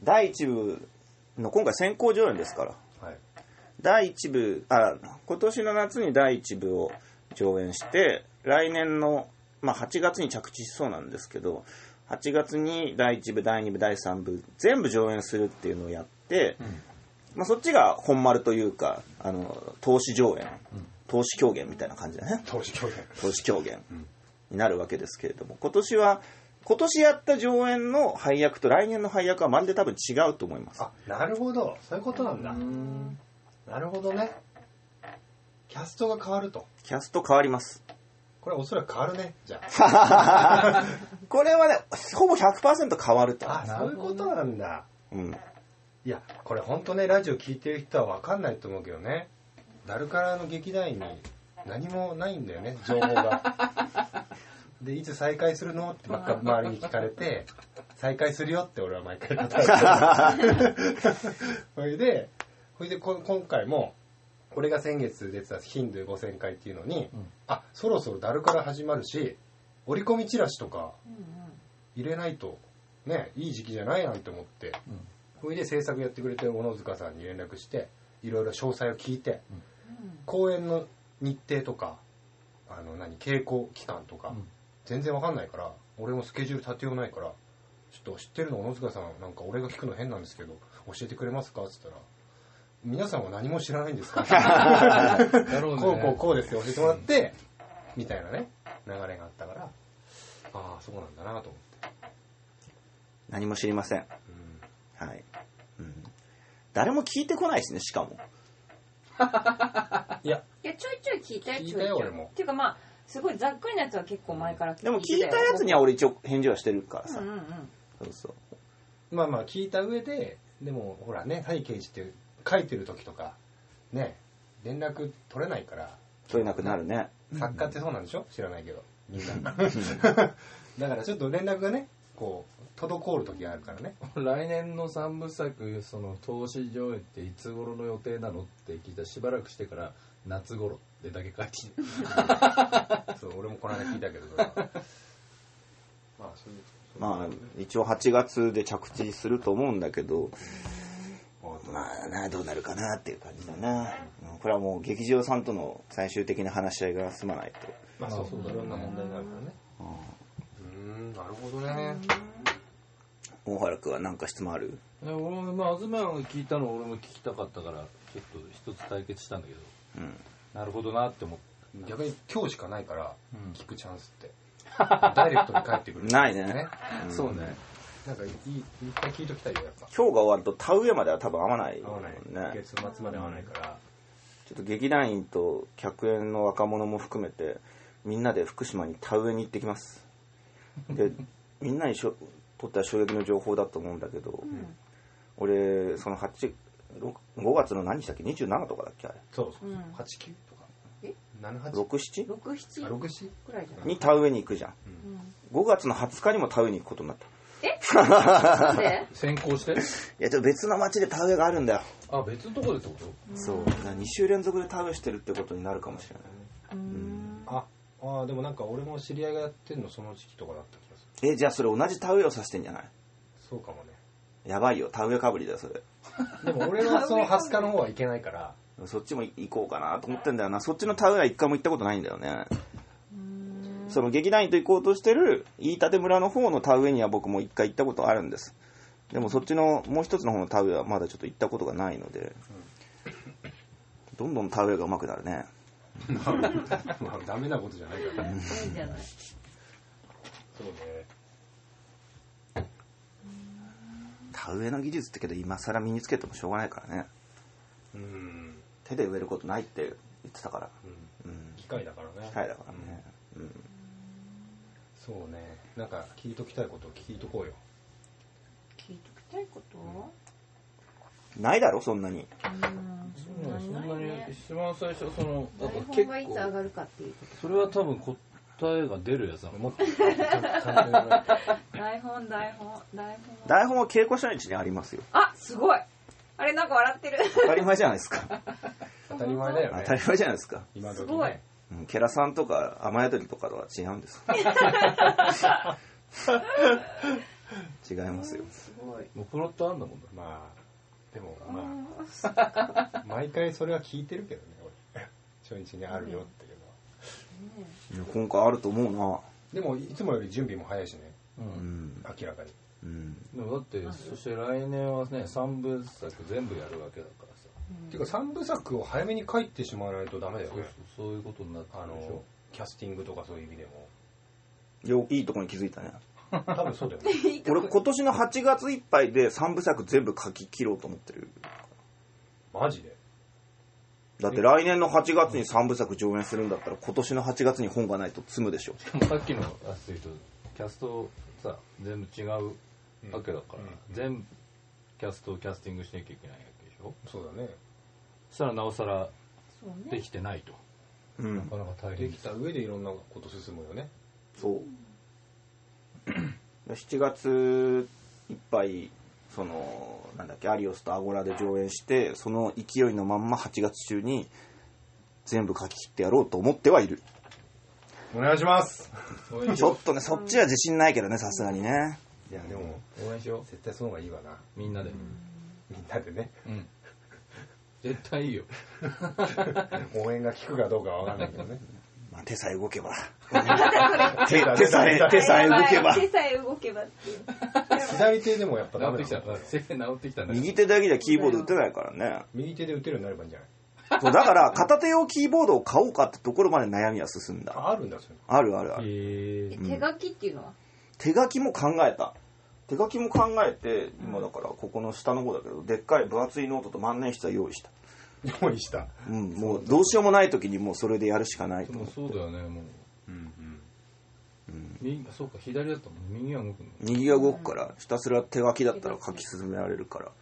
第1部の今回先行上演ですから。はい。第1部あ今年の夏に第1部を上演して来年の、まあ、8月に着地しそうなんですけど8月に第1部第2部第3部全部上演するっていうのをやって、まあ、そっちが本丸というかあの投資上演、投資狂言みたいな感じだね。投資狂言。投資狂言になるわけですけれども今年は今年やった上演の配役と来年の配役はまるで多分違うと思います。あなるほど。そういうことなんだ。なるほどね。キャストが変わると。キャスト変わります。これおそらく変わるね。じゃあ。これはねほぼ100%変わると。あそういうことなんだ。うん。いやこれ本当ねラジオ聞いてる人は分かんないと思うけどね。ダルカラの劇団員に何もないんだよね情報が でいつ再開するの？ってばっか周りに聞かれて 再開するよって俺は毎回答えてそれでそれでこ今回も俺が先月出てたヒンドゥ5000回っていうのに、あそろそろダルカラ始まるし折り込みチラシとか入れないとねいい時期じゃないなんて思って、それで制作やってくれてる小野塚さんに連絡していろいろ詳細を聞いて、公演の日程とかあの何稽古期間とか、ん全然わかんないから俺もスケジュール立てようないからちょっと知ってるの小野塚さんなんか俺が聞くの変なんですけど教えてくれますか？っつったら皆さんは何も知らないんですか？なるほどね。こうこうこうですよ。教えてもらってみたいなね流れがあったからああそうなんだなと思って、何も知りません。うん。はい、うん、誰も聞いてこないしねしかも。いや。いやちょいちょい聞いたよ聞いちょいちょいたよ俺も。っていうかまあすごいざっくりなやつは結構前から聞いてでも聞いたやつには俺一応返事はしてるからさ、うんうんうん。そうそう。まあまあ聞いた上ででもほらね背景って書いてる時とかね連絡取れないから取れなくなるね。作家ってそうなんでしょ？知らないけど。みんな。だからちょっと連絡がねこう滞る時があるからね。来年の三部作その投資上映っていつ頃の予定なの？って聞いたらしばらくしてから夏頃。ってだけ書いてる そう俺もこの間聞いたけど。まあそういうまあ一応8月で着地すると思うんだけどまあなどうなるかなっていう感じだな、うんこれはもう劇場さんとの最終的な話し合いが済まないと。まあそうそういろんな問題があるからね。うーんなるほどね。大原君は何か質問ある？え俺もまあ東が聞いたの俺も聞きたかったからちょっと一つ対決したんだけど。うんなるほどなって思って逆に今日しかないからうん。聞くチャンスって。ダイレクトに返ってくる。ないね。ね。うんそうねなんかいいいっぱい聞いときたいよやっぱ。今日が終わると田植えまでは多分合わない合わない。もんね月末まで合わないから。ちょっと劇団員と客演の若者も含めてみんなで福島に田植えに行ってきます。でみんなにしょとっては衝撃の情報だと思うんだけど、俺その8 5月の何日だっけ？27とかだっけ？あれ。そうそうう。ん。89とか。え？78 67 6、7あ67くらいじゃない？に田植えに行くじゃん。うん。5月の20日にも田植えに行くことになった。なんで？先行して？いやちょっと別の町で田植えがあるんだよ。あ別のとこでってこと？そう。2週連続で田植えしてるってことになるかもしれないうん。ああーでもなんか俺も知り合いがやってんのその時期とかだった気がする。えじゃあそれ同じ田植えをさせてんじゃない？そうかもねやばいよ。田植えかぶりだよそれ。でも俺はその20日の方はいけないから。そっちも行こうかなと思ってんだよな。そっちの田植えは一回も行ったことないんだよね。その劇団員と行こうとしてる飯舘村の方の田植えには僕も一回行ったことあるんです。でもそっちのもう一つの方の田植えはまだちょっと行ったことがないので。どんどん田植えが上手くなるね。まあダメなことじゃないからね。いいんじゃない。そうね田植えの技術ってけど今更身につけてもしょうがないからね。うん。手で植えることないって言ってたから。うん。うん。機械だからね。機械だからね、うん、そうね。なんか聞いときたいことを聞いとこうよ。聞いときたいこと？ないだろ？そんなに。うん。そんなにね。一番最初そのなんか台本結がいつ上構がるかっていうこそれは多分答えが出るやつだもん。もっとちゃんとちゃんと言わないとと台本台本台本。台本は稽古初日にありますよ。あすごい。あれなんか笑ってる。当たり前じゃないですか。当たり前だよね。当たり前じゃないですか。今時すごい。ねうんケラさんとか雨宿りとかとは違うんです 違いますよ。すごい。もうプロットあんだもんだ。まあでもあ。まー。あ毎回それは聞いてるけどね俺。初日にあるよっていうのは今回あると思うな。でもいつもより準備も早いしね。ううん。ん、明らかに。うん、でもだってそして来年はね3部作全部やるわけだからさ。っていうか三部作を早めに書いてしまわないとダメだよそうねそうそういうことになってあるでしょ。のキャスティングとかそういう意味でも。よいいとこに気づいたね。多分そうだよね。俺今年の8月いっぱいで3部作全部書き切ろうと思ってる。マジで？だって来年の8月に3部作上演するんだったら今年の8月に本がないと積むでしょ。さっきのやつで言うとキャストさ全部違うわけだから、うん。全部キャストをキャスティングしなきゃいけないわけでしょ？そうだねそしたらなおさらできてないと、うん。なかなか大変。できた上でいろんなこと進むよね。そう。7月いっぱいそのなんだっけアリオスとアゴラで上演してその勢いのまんま8月中に全部書き切ってやろうと思ってはいる。お願いします。ちょっとねそっちは自信ないけどねさすがにね。いやでも応援しよ絶対その方がいいわな。うみんなで。みんなでね。うん、絶対いいよ。応援が効くかどうかは分かんないけどねまあ、手さえ動けば。手手さえ手さえ動けば。手さえ動けば。っていう左手でもやっぱダ治ってきたメだもんせ治ってきた。んだ右手だけじゃキーボード打てないからね。右手で打てるようになればいいんじゃない？そうだから片手用キーボードを買おうかってところまで悩みは進んだ。ああるんだそれ。あるあるある。手書きっていうのは？手書きも考えた。手書きも考えて今だからここの下の方だけどでっかい分厚いノートと万年筆は用意した、用意した。うん、もうどうしようもない時にもうそれでやるしかないと。思うそうだよねもう。うん右そうか左だったもん右は動くの。右が動くからひたすら手書きだったら書き進められるから、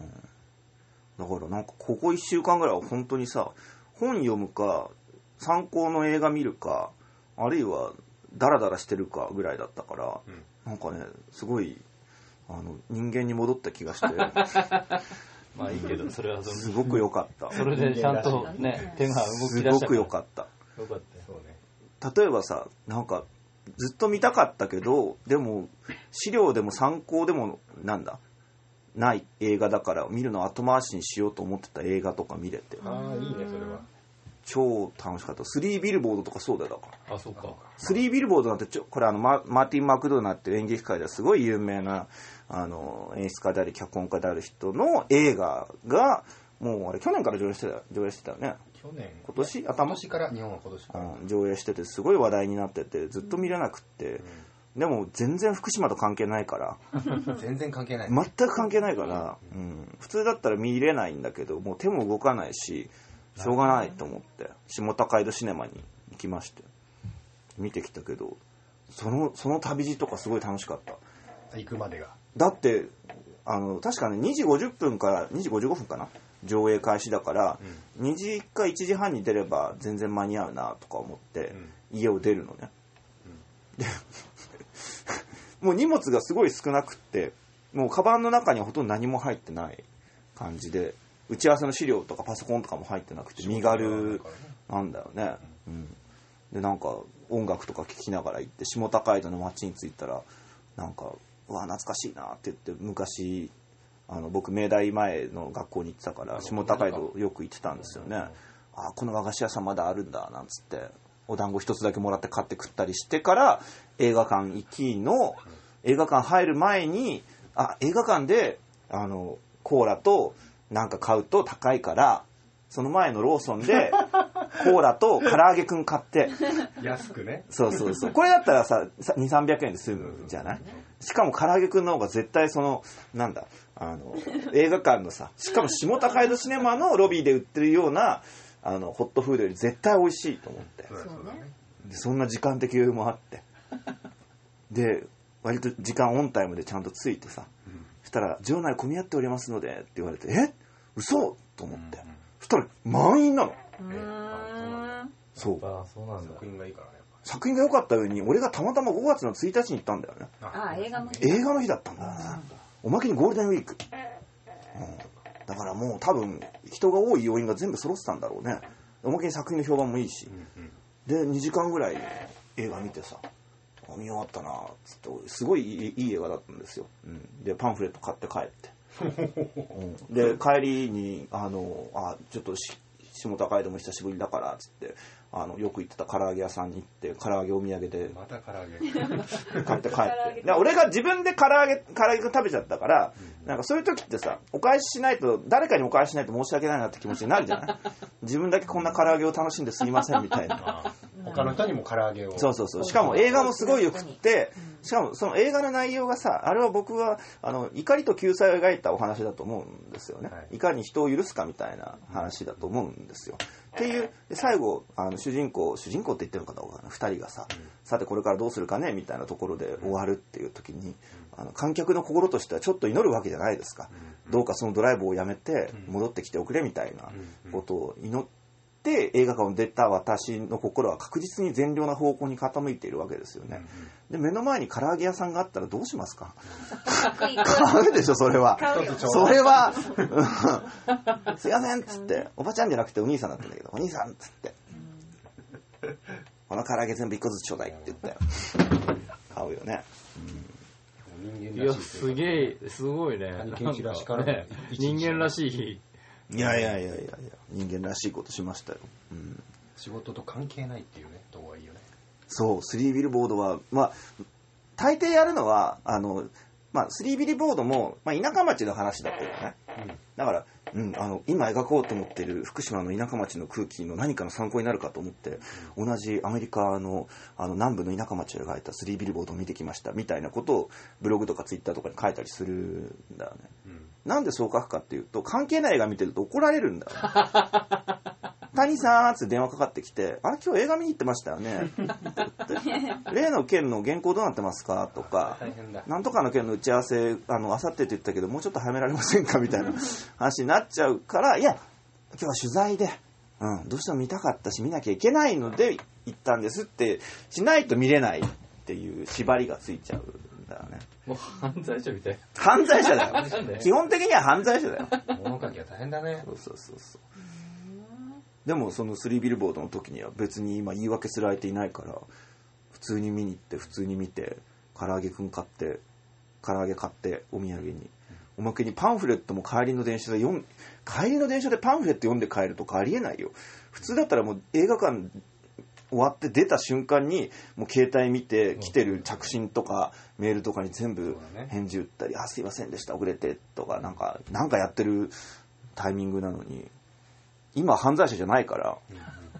うん、だからなんかここ1週間ぐらいは本当にさ本読むか参考の映画見るかあるいはダラダラしてるかぐらいだったから、うん。なんかねすごいあの人間に戻った気がして まあいいけどそれはそすごく良かった。それでちゃんとね手が動き出したすごく良かった。たよかった。よそうね例えばさなんかずっと見たかったけどでも資料でも参考でもなんだない映画だから見るの後回しにしようと思ってた映画とか見れて。ああいいねそれは。超楽しかった。3ビルボードとかそうだよだから。あそうか。3ビルボードなんてちょこれあのママーティン・マクドーナっていう演劇界ではすごい有名なあの演出家であり脚本家である人の映画がもうあれ去年から上映してた上映してたよね、去年。今年？頭？今年から日本は今年から、うん、上映しててすごい話題になっててずっと見れなくって、でも全然福島と関係ないから。全然関係ない、全く関係ないから、うん、普通だったら見れないんだけどもう手も動かないししょうがないと思って。下高井戸シネマに行きまして。見てきたけどそのその旅路とかすごい楽しかった。行くまでがだってあの確かね2時50分から2時55分かな？上映開始だから、2時か1時半に出れば全然間に合うなとか思って、家を出るのね、でもう荷物がすごい少なくってもうカバンの中にはほとんど何も入ってない感じで打ち合わせの資料とかパソコンとかも入ってなくて身軽なんだよね、うん、でなんか音楽とか聴きながら行って下高井戸の街に着いたらなんかうわ懐かしいなって言って昔あの僕明大前の学校に行ってたから下高井戸よく行ってたんですよね。あこの和菓子屋さんまだあるんだなんつってお団子一つだけもらって買って食ったりしてから映画館行きの映画館入る前にあ映画館であのコーラとなんか買うと高いからその前のローソンで コーラと唐揚げくん買って安くねそうそうそう。これだったらさ、2300円で済むじゃない？しかも唐揚げくんの方が絶対その、なんだ、あの、映画館のさ、しかも下高井戸シネマのロビーで売ってるような、あの、ホットフードより絶対美味しいと思って。そうだねでそんな時間的余裕もあって。で、割と時間オンタイムでちゃんと着いてさ、そしたら、場内混み合っておりますので、って言われて、え？嘘と思って。そしたら、満員なの。そう。あそうなんだ作品がいいからね作品が良かった上に、俺がたまたま5月の1日に行ったんだよね。ぱああ映画の日映画の日だったんだよね。おまけにゴールデンウィーク。うんだからもう多分、人が多い要因が全部揃ってたんだろうね。おまけに作品の評判もいいし。で、2時間ぐらい映画見てさ、あ見終わったなっつって、すごいいいいい映画だったんですよ。うん、で、パンフレット買って帰って。うんで、帰りに、あの、あ、ちょっとし下高井戸も久しぶりだからつって、あの、よく行ってた唐揚げ屋さんに行って、唐揚げお土産でまた唐揚げ買って帰って。で俺が自分で唐揚げ、唐揚げ食べちゃったから、なんかそういう時ってさ、お返ししないと、誰かにお返ししないと申し訳ないなって気持ちになるじゃない？自分だけこんな唐揚げを楽しんですいませんみたいな。あ他の人にも唐揚げをそうそうそう。しかも映画もすごいよくって、しかもその映画の内容がさ、あれは僕は、あの、怒りと救済を描いたお話だと思うんですよね。はいい、かに人を許すかみたいな話だと思うんですよ。っていう、で最後、あの、主人公、主人公って言ってるのかどうかな、二人がさ、さてこれからどうするかね、みたいなところで終わるっていう時に、あの、観客の心としてはちょっと祈るわけじゃないですか。どうかそのドライブをやめて、戻ってきておくれみたいなことを祈って、映画館を出た私の心は確実に善良な方向に傾いているわけですよね。で、目の前に唐揚げ屋さんがあったらどうしますか？買うでしょ、それは。それは、う んすいませんっつって、おばちゃんじゃなくてお兄さんだったんだけど、お兄さんっつって、この唐揚げ全部一個ずつちょうだいって言って、買うよね。いや人間らしいすげえすごいね。人間らしいいやいやいやいやいや、人間らしいことしましたよ。うん仕事と関係ないっていうねとこがいいよねそう、スリービルボードは、まあ、大抵やるのは、あの、まあ、スリービルボードも、まあ、田舎町の話だけどね。だから、うん、あの、今描こうと思ってる福島の田舎町の空気の何かの参考になるかと思って、同じアメリカの、あの、南部の田舎町を描いたスリービルボードを見てきました、みたいなことを、ブログとかツイッターとかに書いたりするんだよね。なんでそう書くかっていうと、関係ない映画見てると怒られるんだ。谷さんって電話かかってきて、あれ今日映画見に行ってましたよね。例の件の原稿どうなってますか？とか、大変だなんとかの件の打ち合わせ、あの、あさってって言ったけど、もうちょっと早められませんか？みたいな 話になっちゃうから、いや、今日は取材で、うん、どうしても見たかったし、見なきゃいけないので行ったんですって、しないと見れないっていう縛りがついちゃうんだよね。もう犯罪者みたい犯罪者だよ。で基本的には犯罪者だよ。物書きは大変だねそうそうそうそう。でもそのスリービルボードの時には別に今言い訳する相手いないから、普通に見に行って、普通に見て、唐揚げくん買って、唐揚げ買ってお土産に、おまけにパンフレットも帰りの電車で読ん帰りの電車でパンフレット読んで帰るとかありえないよ普通だったらもう映画館終わって出た瞬間にもう携帯見て来てる着信とかメールとかに全部返事打ったり「あすいませんでした遅れて」とかなんかなんかやってるタイミングなのに今は犯罪者じゃないから、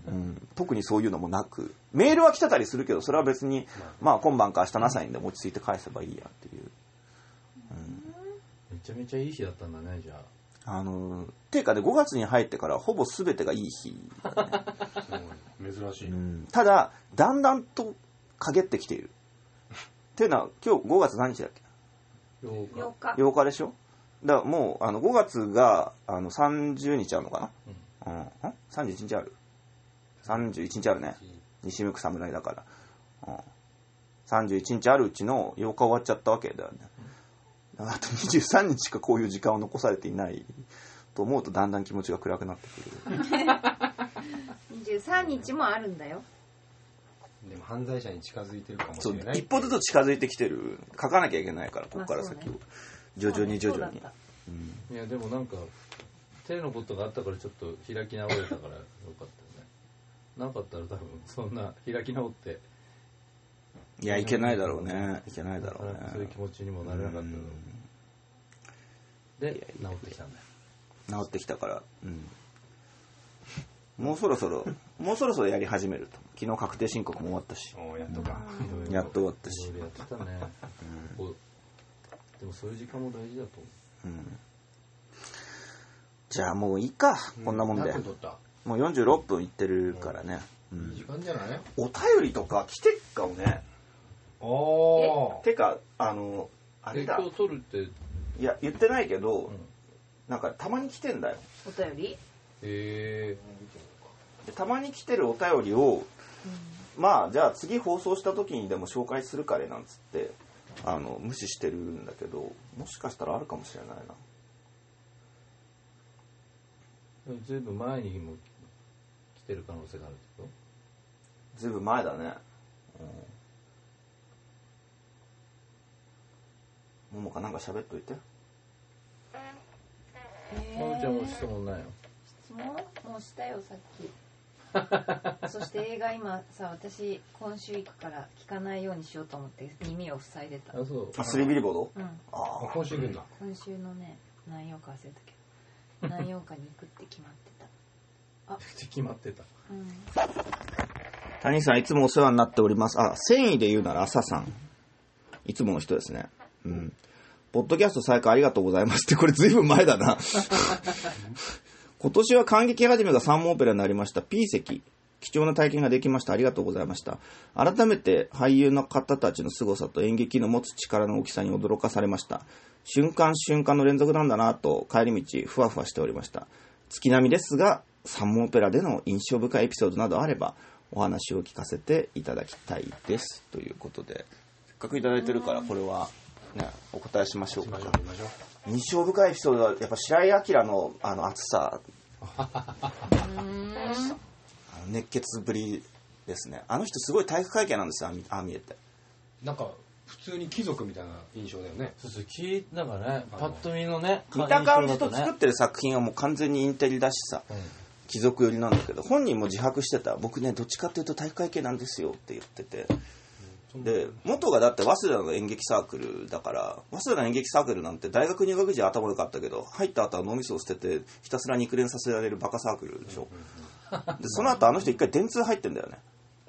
うん、特にそういうのもなくメールは来てたりするけどそれは別にまあ。今晩か明日の朝にでも落ち着いて返せばいいやっていう。めちゃめちゃいい日だったんだねじゃあ。あのていうかね5月に入ってからほぼ全てがいい日、うん珍しい、うん。ただだんだんと陰ってきている。っていうのは今日5月何日だっけ？8日。8日。8日でしょ？だからもうあの5月があの30日あるのかな、うん。ん、31日ある。31日あるね。西向く侍だから、うん、31日あるうちの8日終わっちゃったわけだよね。あと23日しかこういう時間を残されていないと思うとだんだん気持ちが暗くなってくる 23日もあるんだよ。でも犯罪者に近づいてるかもそうしれない。一歩ずつ近づいてきてる。書かなきゃいけないからここから先を、ま徐々に徐々に。そうだった。いやでもなんか手のことがあったからちょっと開き直れたからよかったよね。なかったら多分そんな開き直って。いやいけないだろうね。いけないだろうね。そういう気持ちにもなれなかっただろう。で治ってきたんだよ。治ってきたから、うん、もうそろそろもうそろそろやり始めると。昨日確定申告も終わったし。おーやっとか、いろいろやっと終わったし。いろいろやってたね、でもそういう時間も大事だと。思うん。じゃあもういいか、こんなもんで。何分取った？もう46分いってるからね、ういいん時間じゃない？お便りとか来てっかもね。おてかあのあれだ。取るって？いや言ってないけど、ん。なんかたまに来てんだよ。お便り？えでたまに来てるお便りを、まあじゃあ次放送した時にでも紹介するからなんつってあの無視してるんだけどもしかしたらあるかもしれないな。ー、ずいぶん前にも来てる可能性があるってこずいぶん前だね。うん。ももかなんか喋っといて。とまおちゃんも質問ないよ質問？もうしたよさっき そして映画今さ私今週行くから聞かないようにしようと思って耳を塞いでた。あそう。あスリービリボード？うん。ああ今週行くんだ、今週のね何曜か忘れたけど何曜かに行くって決まってた。決まってたうん。谷さんいつもお世話になっております。あ繊維で言うなら朝さん。いつもの人ですね。うん。ポッドキャスト再開ありがとうございますってこれずいぶん前だな 今年は感激始めが3本オペラになりました。P 席貴重な体験ができました。ありがとうございました。改めて俳優の方たちの凄さと演劇の持つ力の大きさに驚かされました。瞬間瞬間の連続なんだなと帰り道ふわふわしておりました。月並みですが三門オペラでの印象深いエピソードなどあればお話を聞かせていただきたいです。ということで。せっかくいただいてるからこれはねお答えしましょうか印象深いエピソードはやっぱ白井明のあの熱さ。あの熱血ぶりですね。あの人すごい体育会系なんですよあみああ見えて。なんか普通に貴族みたいな印象だよね。そうそう聞いなんかねパッと見のね見た感じと作ってる作品はもう完全にインテリだしさ。貴族寄りなんだけど本人も自白してた。僕ねどっちかっていうと体育会系なんですよって言っててで元がだって早稲田の演劇サークルだから早稲田の演劇サークルなんて大学入学時は頭良かったけど入った後は脳みそを捨ててひたすら肉練させられるバカサークルでしょ。でその後あの人一回電通入ってんだよね。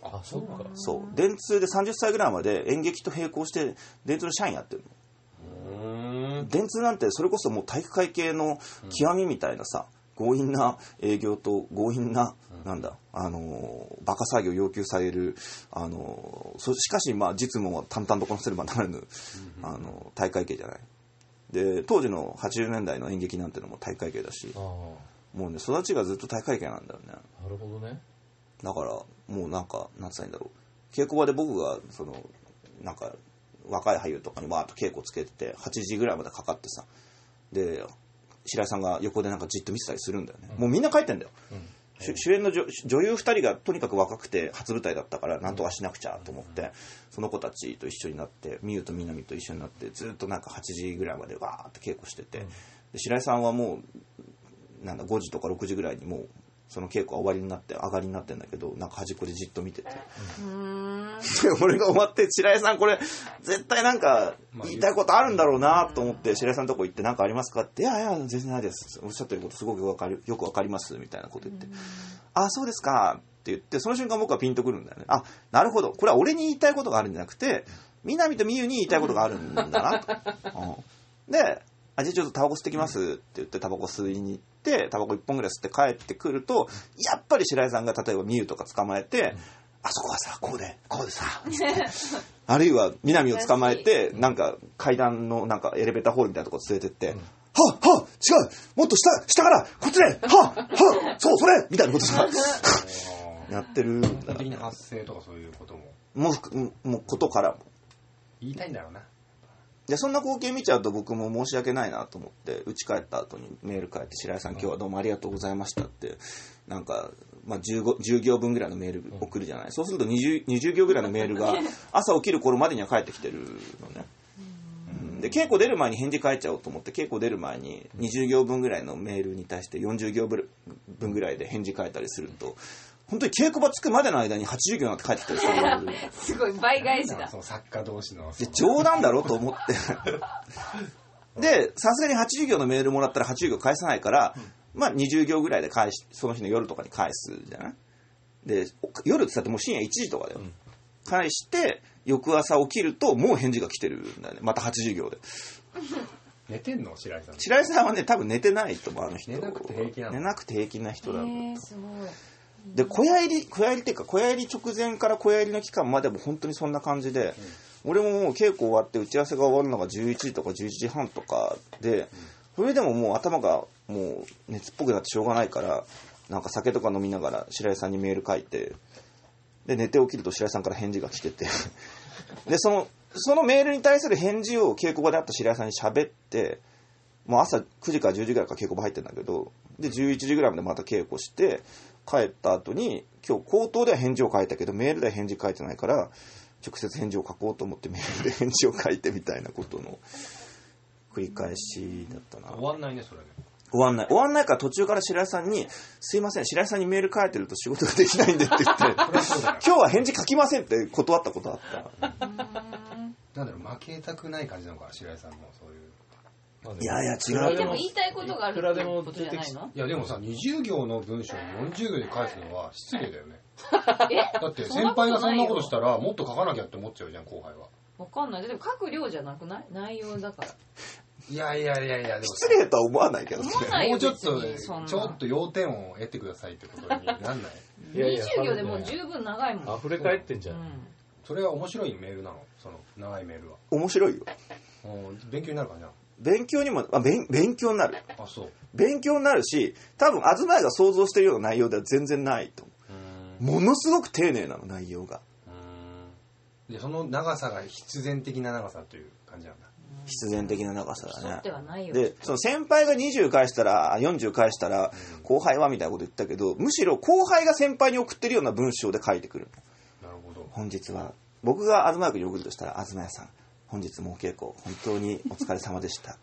あそうか。そう。電通で30歳ぐらいまで演劇と並行して電通の社員やってるの。電通なんてそれこそもう体育会系の極みみたいなさ、強引な営業と強引な、なんだあのーバカ作業要求されるあのしかしまあ実務を淡々とこなせればならぬ、あのー体育会系じゃない。で当時の80年代の演劇なんてのも体育会系だしあもうね育ちがずっと体育会系なんだよね。あなるほどね。だからもうなんかなんつったんだろう。稽古場で僕がそのなんか若い俳優とかにわーっと稽古つけてて8時ぐらいまでかかってさで白井さんが横でなんかじっと見てたりするんだよね、もうみんな帰ってんだよ、主主演の女女優2人がとにかく若くて初舞台だったからなんとかしなくちゃと思って、その子たちと一緒になってみゆとみなみと一緒になってずっとなんか8時ぐらいまでわーって稽古してて、で白井さんはもうなんだ5時とか6時ぐらいにもうその稽古は終わりになって上がりになってんだけどなんか端っこでじっと見てて、うーん。で 俺が終わって白井さんこれ絶対なんか言いたいことあるんだろうなと思って白井さんのとこ行って何かありますかって「いやいや全然ないです。おっしゃってることすごくわかる。よくわかります」みたいなこと言って「あそうですか」って言ってその瞬間僕はピンとくるんだよね。あなるほどこれは俺に言いたいことがあるんじゃなくて南と美優に言いたいことがあるんだなと、うん。であじゃあちょっとタバコ吸ってきますって言ってタバコ吸いに行ってタバコ1本ぐらい吸って帰ってくるとやっぱり白井さんが例えば美優とか捕まえて、あそこはさこうでこうでさ あるいは南を捕まえてなんか階段のなんかエレベーターホールみたいなとこ連れてって、はっはっ違うもっと下下からこっちではっはっそうそれみたいなことさ やってる的に発声とかそういうことも。もうもうことからも。言いたいんだろうなでそんな光景見ちゃうと僕も申し訳ないなと思って家帰った後にメール書いて「白井さん今日はどうもありがとうございました」ってなんか、まあ、15 10行分ぐらいのメール送るじゃない、そうすると 20, 20行ぐらいのメールが 朝起きる頃までには返ってきてるのね。うん。で稽古出る前に返事書いちゃおうと思って稽古出る前に20行分ぐらいのメールに対して40行分ぐらいで返事書いたりすると本当に稽古場着くまでの間に80行になって帰ってきたりする。すごい倍返しだ。その作家同士ので冗談だろと思って。でさすがに80行のメールもらったら80行返さないから、まあ20行ぐらいで返しその日の夜とかに返すじゃない？でお夜って言ったってもう深夜1時とかだよ、返して翌朝起きるともう返事が来てるんだよね。また80行で。寝てんの？白井さん。白井さんはね多分寝てないと思うあの人。寝なくて平気なの。寝なくて平気な人だろう。へーすごいで小屋入り小屋入りっていうか小屋入り直前から小屋入りの期間までも本当にそんな感じで、俺ももう稽古終わって打ち合わせが終わるのが11時とか11時半とかで、それでももう頭がもう熱っぽくなってしょうがないからなんか酒とか飲みながら白井さんにメール書いてで寝て起きると白井さんから返事が来てて。でそのそのメールに対する返事を稽古場で会った白井さんに喋ってもう朝9時から10時ぐらいから稽古場入ってんだけどで11時ぐらいまでまた稽古して帰った後に今日口頭では返事を書いたけどメールでは返事書いてないから直接返事を書こうと思ってメールで返事を書いてみたいなことの繰り返しだったな。終わんないねそれね終わんない。終わんないから途中から白井さんに「すいません白井さんにメール書いてると仕事ができないんで」って言って 今日は返事書きませんって断ったことあった。なんだろう負けたくない感じなのかな白井さんもそういういやいや違ういくらでも言いたいことがあるっていうことじゃないの？いやでもさ20行の文章を40行で返すのは失礼だよね。だって先輩がそんなことしたらもっと書かなきゃって思っちゃうじゃん後輩は。わかんない。でも書く量じゃなくない？内容だから。いやいやいやいやでも失礼とは思わないけどね。思わないよもうちょっとちょっと要点を得てくださいってことになんない？いやいや20行でもう十分長いもん。溢れ返ってんじゃん、うん。それは面白いメールなの？その長いメールは。面白いよ。うん勉強になるかな勉強にもあ勉勉強になる。あそう。勉強になるし多分東屋が想像してるような内容では全然ないと。思うものすごく丁寧なの内容が。でその長さが必然的な長さという感じなんだ。必然的な長さだね。競ってはないよ。でその先輩が20返したらあ40返したら後輩はみたいなこと言ったけどむしろ後輩が先輩に送ってるような文章で書いてくるなるほど。本日は。僕が東屋君に送るとしたら東屋さん本日もお稽古本当にお疲れ様でした。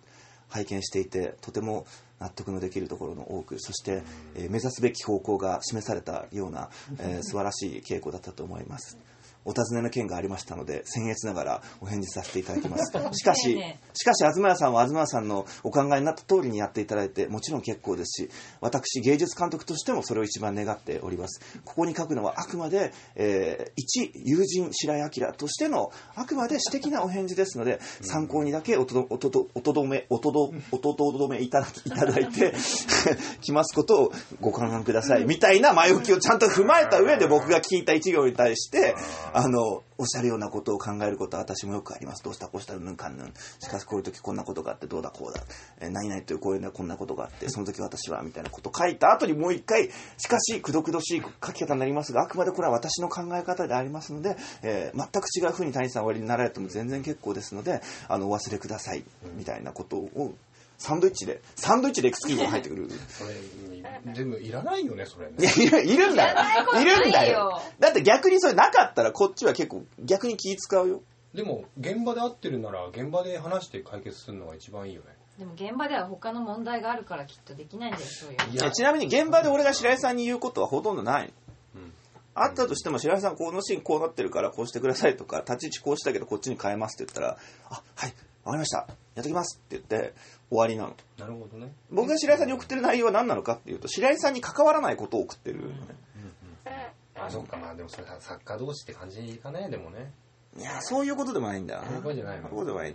拝見していてとても納得のできるところの多くそして、えー目指すべき方向が示されたような、えー素晴らしい稽古だったと思います。お尋ねの件がありましたので僭越ながらお返事させていただきます。しかし、しかし東屋さんは東屋さんのお考えになった通りにやっていただいてもちろん結構ですし私芸術監督としてもそれを一番願っております。ここに書くのはあくまで、えー一友人白井明としてのあくまで私的なお返事ですので、参考にだけおとどおとどおとどめおとどおとどめいただきいただいて きますことをご勘案ください。みたいな前置きをちゃんと踏まえた上で僕が聞いた一行に対してあのおっしゃるようなことを考えることは私もよくあります。どうしたこうしたうんぬんかんぬん。しかしこういう時こんなことがあってどうだこうだ、えー何々というこういうのはこんなことがあってその時私はみたいなことを書いた後にもう一回しかしくどくどしい書き方になりますがあくまでこれは私の考え方でありますので、えー全く違うふうに谷さんおやりになられても全然結構ですのであのお忘れください。みたいなことをサンドイッチでサンドイッチでエクスキューズが入ってくる。それ全部いらないよねそれね。いやいるいるんだよ。いるんだよ。よだって逆にそれなかったらこっちは結構逆に気使うよ。でも現場で会ってるなら現場で話して解決するのが一番いいよね。でも現場では他の問題があるからきっとできないんだよそういういちなみに現場で俺が白井さんに言うことはほとんどない。のうん。あったとしても白井さんこのシーンこうなってるからこうしてくださいとか立ち位置こうしたけどこっちに変えますって言ったらあはいわかりました。やっときますって言って終わりなの。なるほどね。僕が白井さんに送ってる内容は何なのかっていうと白井さんに関わらないことを送ってる。のねあそっか。まあでもそれは作家同士って感じかねでもね。いやそういうことでもないんだよな。そういうことじゃないん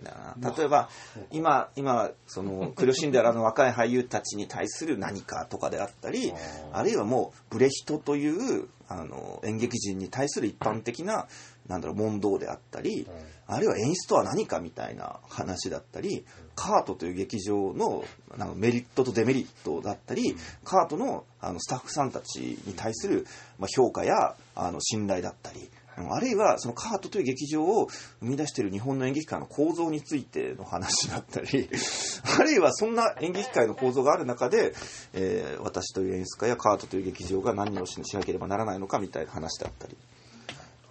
だよな例えば今今その苦しんでるあの若い俳優たちに対する何かとかであったりあるいはもうブレヒトというあの演劇人に対する一般的ななんだろう問答であったりあるいは演出とは何かみたいな話だったりカートという劇場のあのメリットとデメリットだったりカートのあのスタッフさんたちに対する、まあ、評価やあの信頼だったりうんあるいはそのカートという劇場を生み出している日本の演劇界の構造についての話だったり あるいはそんな演劇界の構造がある中で、えー私という演出家やカートという劇場が何をししなければならないのかみたいな話だったり、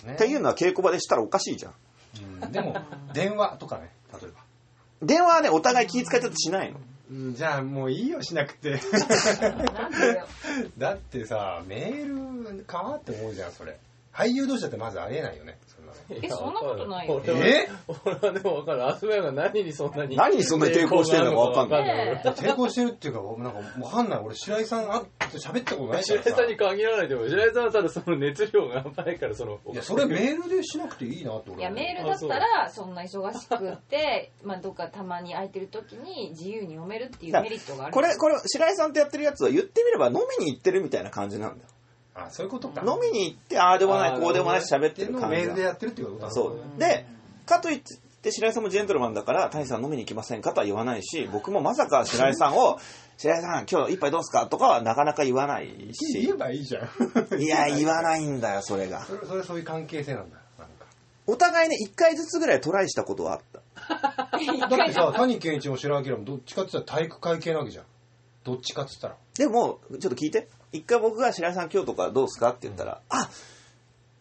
ね。っていうのは稽古場でしたらおかしいじゃん。うんでも電話とかね電話はねお互い気遣いちゃってしないの。うんじゃあもういいよしなくて。なんでよ。だってさメールかって思うじゃんそれ俳優同士だってまずありえないよね。そんなの。えそんなことないよ俺はえ？俺はでも分かる。アスベアが何にそんなに何にそんなに抵抗してんのか分かんない抵抗があるのか分かんない。抵抗してるっていうかなんかわかんない。俺白井さん会って喋ったことないからさ。白井さんに限らないでも白井さんはただその熱量が甘いからその。いやそれメールでしなくていいなって俺いやメールだったらそんな忙しくって まあどっかたまに空いてる時に自由に読めるっていうメリットがあるこれこれ白井さんとやってるやつは言ってみれば飲みに行ってるみたいな感じなんだよあそういうことか。飲みに行ってああでもないこうでもないし喋っってる感じだ。メールでやってるってことだそうでかといって白井さんもジェントルマンだから谷さん飲みに行きませんかとは言わないし僕もまさか白井さんを 白井さん今日一杯どうすかとかはなかなか言わない言えしばいいじゃん。いや言わないんだよそれが。それそれそういう関係性なんだ。なんか。お互いね一回ずつぐらいトライしたことはあった。だってさ谷健一も白明もどっちかって言ったら体育会系なわけじゃん。どっちかっつったら。でもちょっと聞いて一回僕が白井さん今日とかどうすか？って言ったら、あ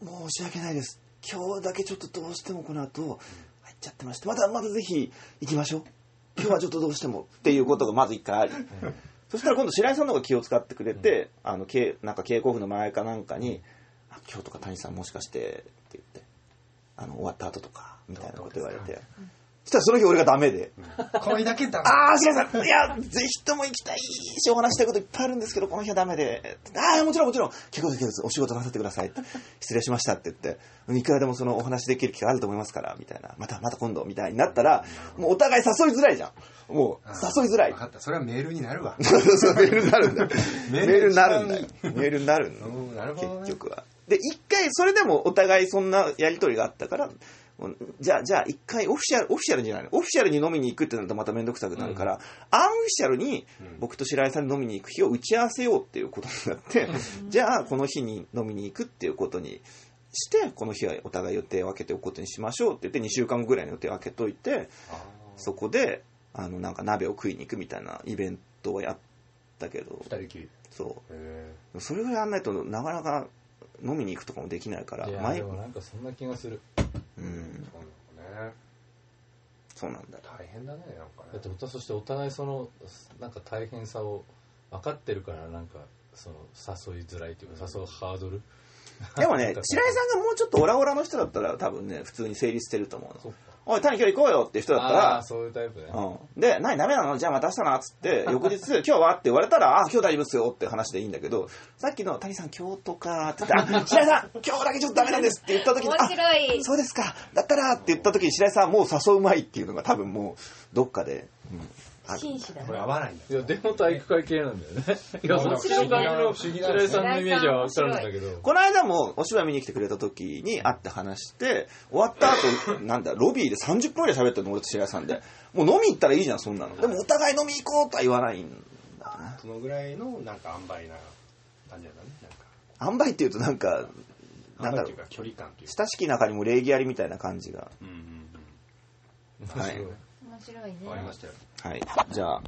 申し訳ないです。今日だけちょっとどうしてもこの後入っちゃってまして。またまたぜひ行きましょう。今日はちょっとどうしても。っていうことがまず一回あり、そしたら今度白井さんの方が気を使ってくれて、あのけなんか稽古譜の前かなんかに「あ今日とか谷さんもしかして」って言ってあの終わった後とかみたいなこと言われて。そしたらその日俺がダメで。この日だけだああ、白井さん、いや、ぜひとも行きたいし、お話したいこといっぱいあるんですけど、この日はダメで、ああ、もちろんもちろん、結構です、結構です、お仕事なさってください。失礼しましたって言って、いくらでもそのお話できる機会あると思いますから、みたいな、また、また今度、みたいになったら、もうお互い誘いづらいじゃん。もう、誘いづらい。分。かった。それはメールになるわ。そうメールになるんだ。よ。メールルになるんだよ。メールになるんだよ。うんなるほどね。結局は。で、一回、それでもお互いそんなやりとりがあったから、じゃあ、じゃあ一回オフィシャル、オフィシャルじゃないの。オフィシャルに飲みに行くってなるとまためんどくさくなるから、アンオフィシャルにうん僕と白井さんに飲みに行く日を打ち合わせようっていうことになって、じゃあこの日に飲みに行くっていうことにして、この日はお互い予定を空けておくことにしましょうって言って2週間後ぐらいの予定を空けといて、そこで、あの、なんか鍋を食いに行くみたいなイベントをやったけど、二人きり。そう。へそれをやらないとなかなか飲みに行くとかもできないからいや前でもなんかそんな気がするうんえそうなのねそうなんだ。よ大変だねなんかね。だってそしてお互いそのなんか大変さを分かってるからなんかその誘いづらいというか誘うハードル。でもね 白井さんがもうちょっとオラオラの人だったら多分ね普通に成立してると思うの。そうかおい谷今日行こうよって人だったああらーそういうタイプね。うん、で、何ダメなの？じゃあまた明日なっつって、翌日、今日は？って言われたら、あ、今日大丈夫ですよって話でいいんだけど、さっきの谷さん今日とかって言って、あ、白井さん今日だけちょっとダメなんですって言った時に、面あ、白い。そうですか。だったらって言った時に白井さんはもう誘うまいっていうのが多分もう、どっかで、うん、紳士だこれね合わないんだ。いやでも体育会系なんだよね。いやそっちの感じの不思議だ白井さんのイメージは分かるんだけど。この間もお芝居見に来てくれた時に会って話して、終わった後、なんだ、ロビーで30分ぐらい喋ってるの、俺と白井さんで。もう飲み行ったらいいじゃん、そんなの。でもお互い飲み行こうとは言わないんだな。そのぐらいのなんか塩梅な感じなんだねなんか。塩梅っていうとなんか、なんだろう。塩梅っていうか距離感というか。親しき中にも礼儀ありみたいな感じが。うんうんうん。はい面白いね終わりましたよ。はい。じゃあ、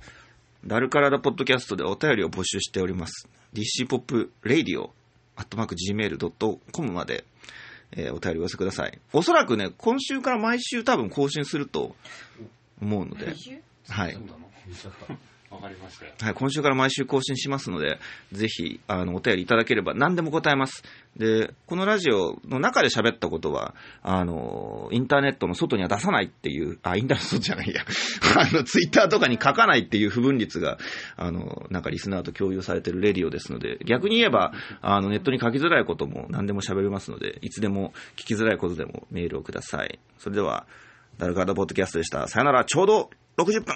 ダルカラダポッドキャストでお便りを募集しております。DC ポップレイディオ、アットマーク Gmail.com まで、えーお便りお寄せください。おそらくね、今週から毎週多分更新すると思うので、はい。わかりました。はい、今週から毎週更新しますので、ぜひ、あの、お便りいただければ何でも答えます。で、このラジオの中で喋ったことは、あの、インターネットの外には出さないっていう、あ、インターネットじゃないや、あの、ツイッターとかに書かないっていう不分率が、あの、なんかリスナーと共有されてるレディオですので、逆に言えば、あの、ネットに書きづらいことも何でも喋れますので、いつでも聞きづらいことでもメールをください。それでは、ダルカードポッドキャストでした。さよなら、ちょうど60分